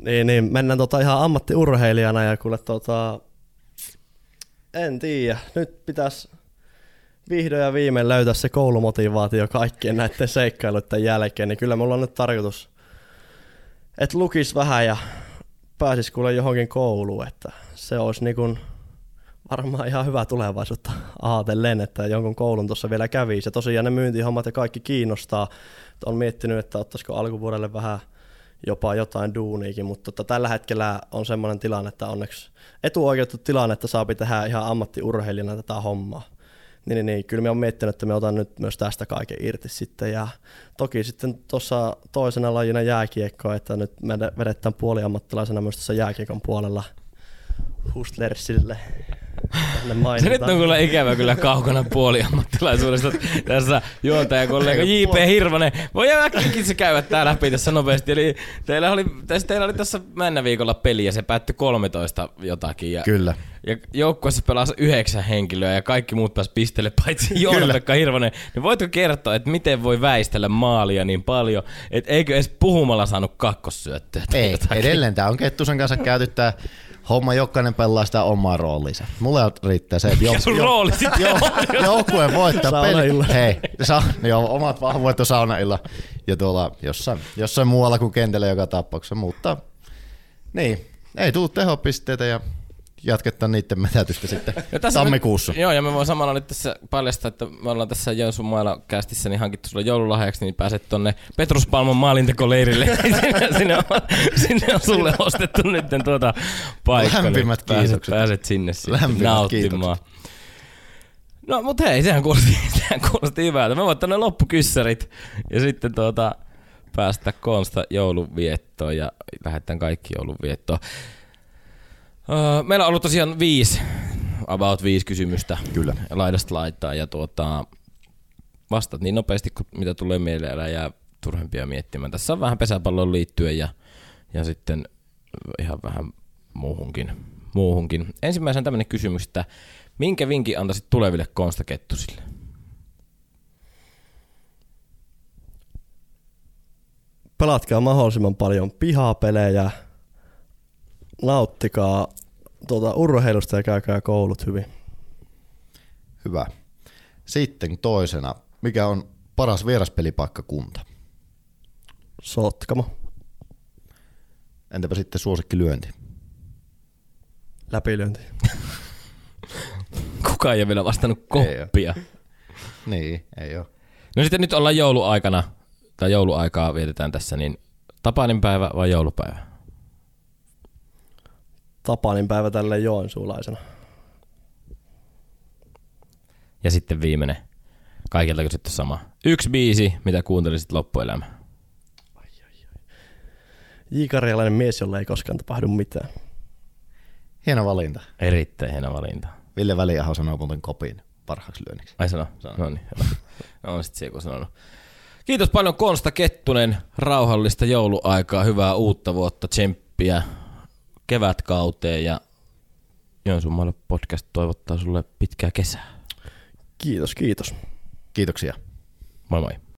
B: niin, niin, mennään tota ihan ammattiurheilijana ja kuule tota... En tiedä, nyt pitäisi vihdoin ja viimein löytää se koulumotivaatio kaikkien näiden seikkailuiden jälkeen, niin kyllä mulla on nyt tarkoitus, että lukis vähän ja pääsis kuule johonkin kouluun, että se olisi niin kuin varmaan ihan hyvä tulevaisuutta ajatellen, että jonkun koulun tuossa vielä kävisi. Ja tosiaan ne myyntihommat ja kaikki kiinnostaa. On miettinyt, että ottaisiko alkuvuodelle vähän jopa jotain duuniikin, mutta tota, tällä hetkellä on semmoinen tilanne, että onneksi etuoikeutettu tilanne, että saa tehdä ihan ammattiurheilijana tätä hommaa niin, niin, niin kyllä me on miettinyt, että me otan nyt myös tästä kaiken irti sitten. Ja toki sitten tuossa toisena lajina jääkiekko, että nyt me vedetään puoliammattilaisena myös tässä jääkiekon puolella Hustlersille
A: se nyt on kyllä ikävä kyllä kaukana puoliammattilaisuudesta tässä juontajakollega J.P. Hirvonen. Voi äkkiäkin se käydä tää läpi tässä nopeasti. Eli teillä oli, tässä, teillä oli tässä mennä viikolla peli ja se päättyi 13 jotakin. Ja,
C: kyllä.
A: Ja joukkueessa pelasi yhdeksän henkilöä ja kaikki muut pääsi pisteelle paitsi Joona-Pekka Hirvonen. Niin voitko kertoa, että miten voi väistellä maalia niin paljon, että eikö edes puhumalla saanut kakkossyöttöä?
C: Ei, edelleen tämä on Kettusen kanssa käyty tää homma jokainen pelaa sitä omaa roolinsa. Mulle riittää se, että
A: jouk- sun jo, rooli jo,
C: joukkue voittaa peli. Hei, sa, jo, omat vahvuudet on saunailla ja tuolla jossain, jossain muualla kuin kentällä joka tapauksessa, mutta niin, ei tule tehopisteitä ja jatketaan niiden metätystä sitten ja tässä tammikuussa.
A: Me, joo, ja me voin samalla nyt tässä paljastaa, että me ollaan tässä Joensuun mailla kästissä niin hankittu sulle joululahjaksi, niin pääset tonne Petrus Palmon maalintekoleirille. sinne, sinne, on, sinne on sulle ostettu nyt tuota paikka.
C: Lämpimät
A: niin pääset, pääset sinne nauttimaan. Kiitokset. No mut hei, sehän kuulosti, sehän kuulosti hyvältä. Me voimme loppukyssärit ja sitten tuota, päästä Konsta jouluviettoon ja lähdetään kaikki jouluviettoon. Öö, meillä on ollut tosiaan viisi, about viisi kysymystä.
C: Kyllä.
A: Laidasta laittaa ja tuota, vastat niin nopeasti kuin mitä tulee mieleen ja jää turhempia miettimään. Tässä on vähän pesäpalloon liittyen ja, ja sitten ihan vähän muuhunkin. muuhunkin. Ensimmäisenä tämmöinen kysymys, että minkä vinkin antaisit tuleville konstakettusille?
B: Pelatkaa mahdollisimman paljon pihapelejä, nauttikaa tuota, urheilusta ja käykää koulut hyvin.
C: Hyvä. Sitten toisena, mikä on paras vieraspelipaikkakunta?
B: Sotkamo.
C: Entäpä sitten suosikkilyönti?
B: Läpilyönti.
A: Kukaan ei ole vielä vastannut koppia.
C: Niin, ei ole.
A: No sitten nyt ollaan jouluaikana, tai jouluaikaa vietetään tässä, niin Tapanin päivä vai joulupäivä?
B: Tapanin päivä tälle joensuulaisena.
A: Ja sitten viimeinen. Kaikilta kysytty sama. Yksi biisi, mitä kuuntelisit loppuelämä.
B: Jiikarialainen mies, jolle ei koskaan tapahdu mitään.
C: Hieno valinta.
A: Erittäin hieno valinta.
C: Ville Väliaho sanoo muuten kopin parhaaksi lyönniksi.
A: Ai sano?
C: Sano.
A: No niin, hyvä. No on sitten se joku sanonut. Kiitos paljon Konsta Kettunen, rauhallista jouluaikaa, hyvää uutta vuotta, tsemppiä kevätkauteen ja Joensuun podcast toivottaa sulle pitkää kesää.
B: Kiitos, kiitos.
C: Kiitoksia.
A: Moi moi.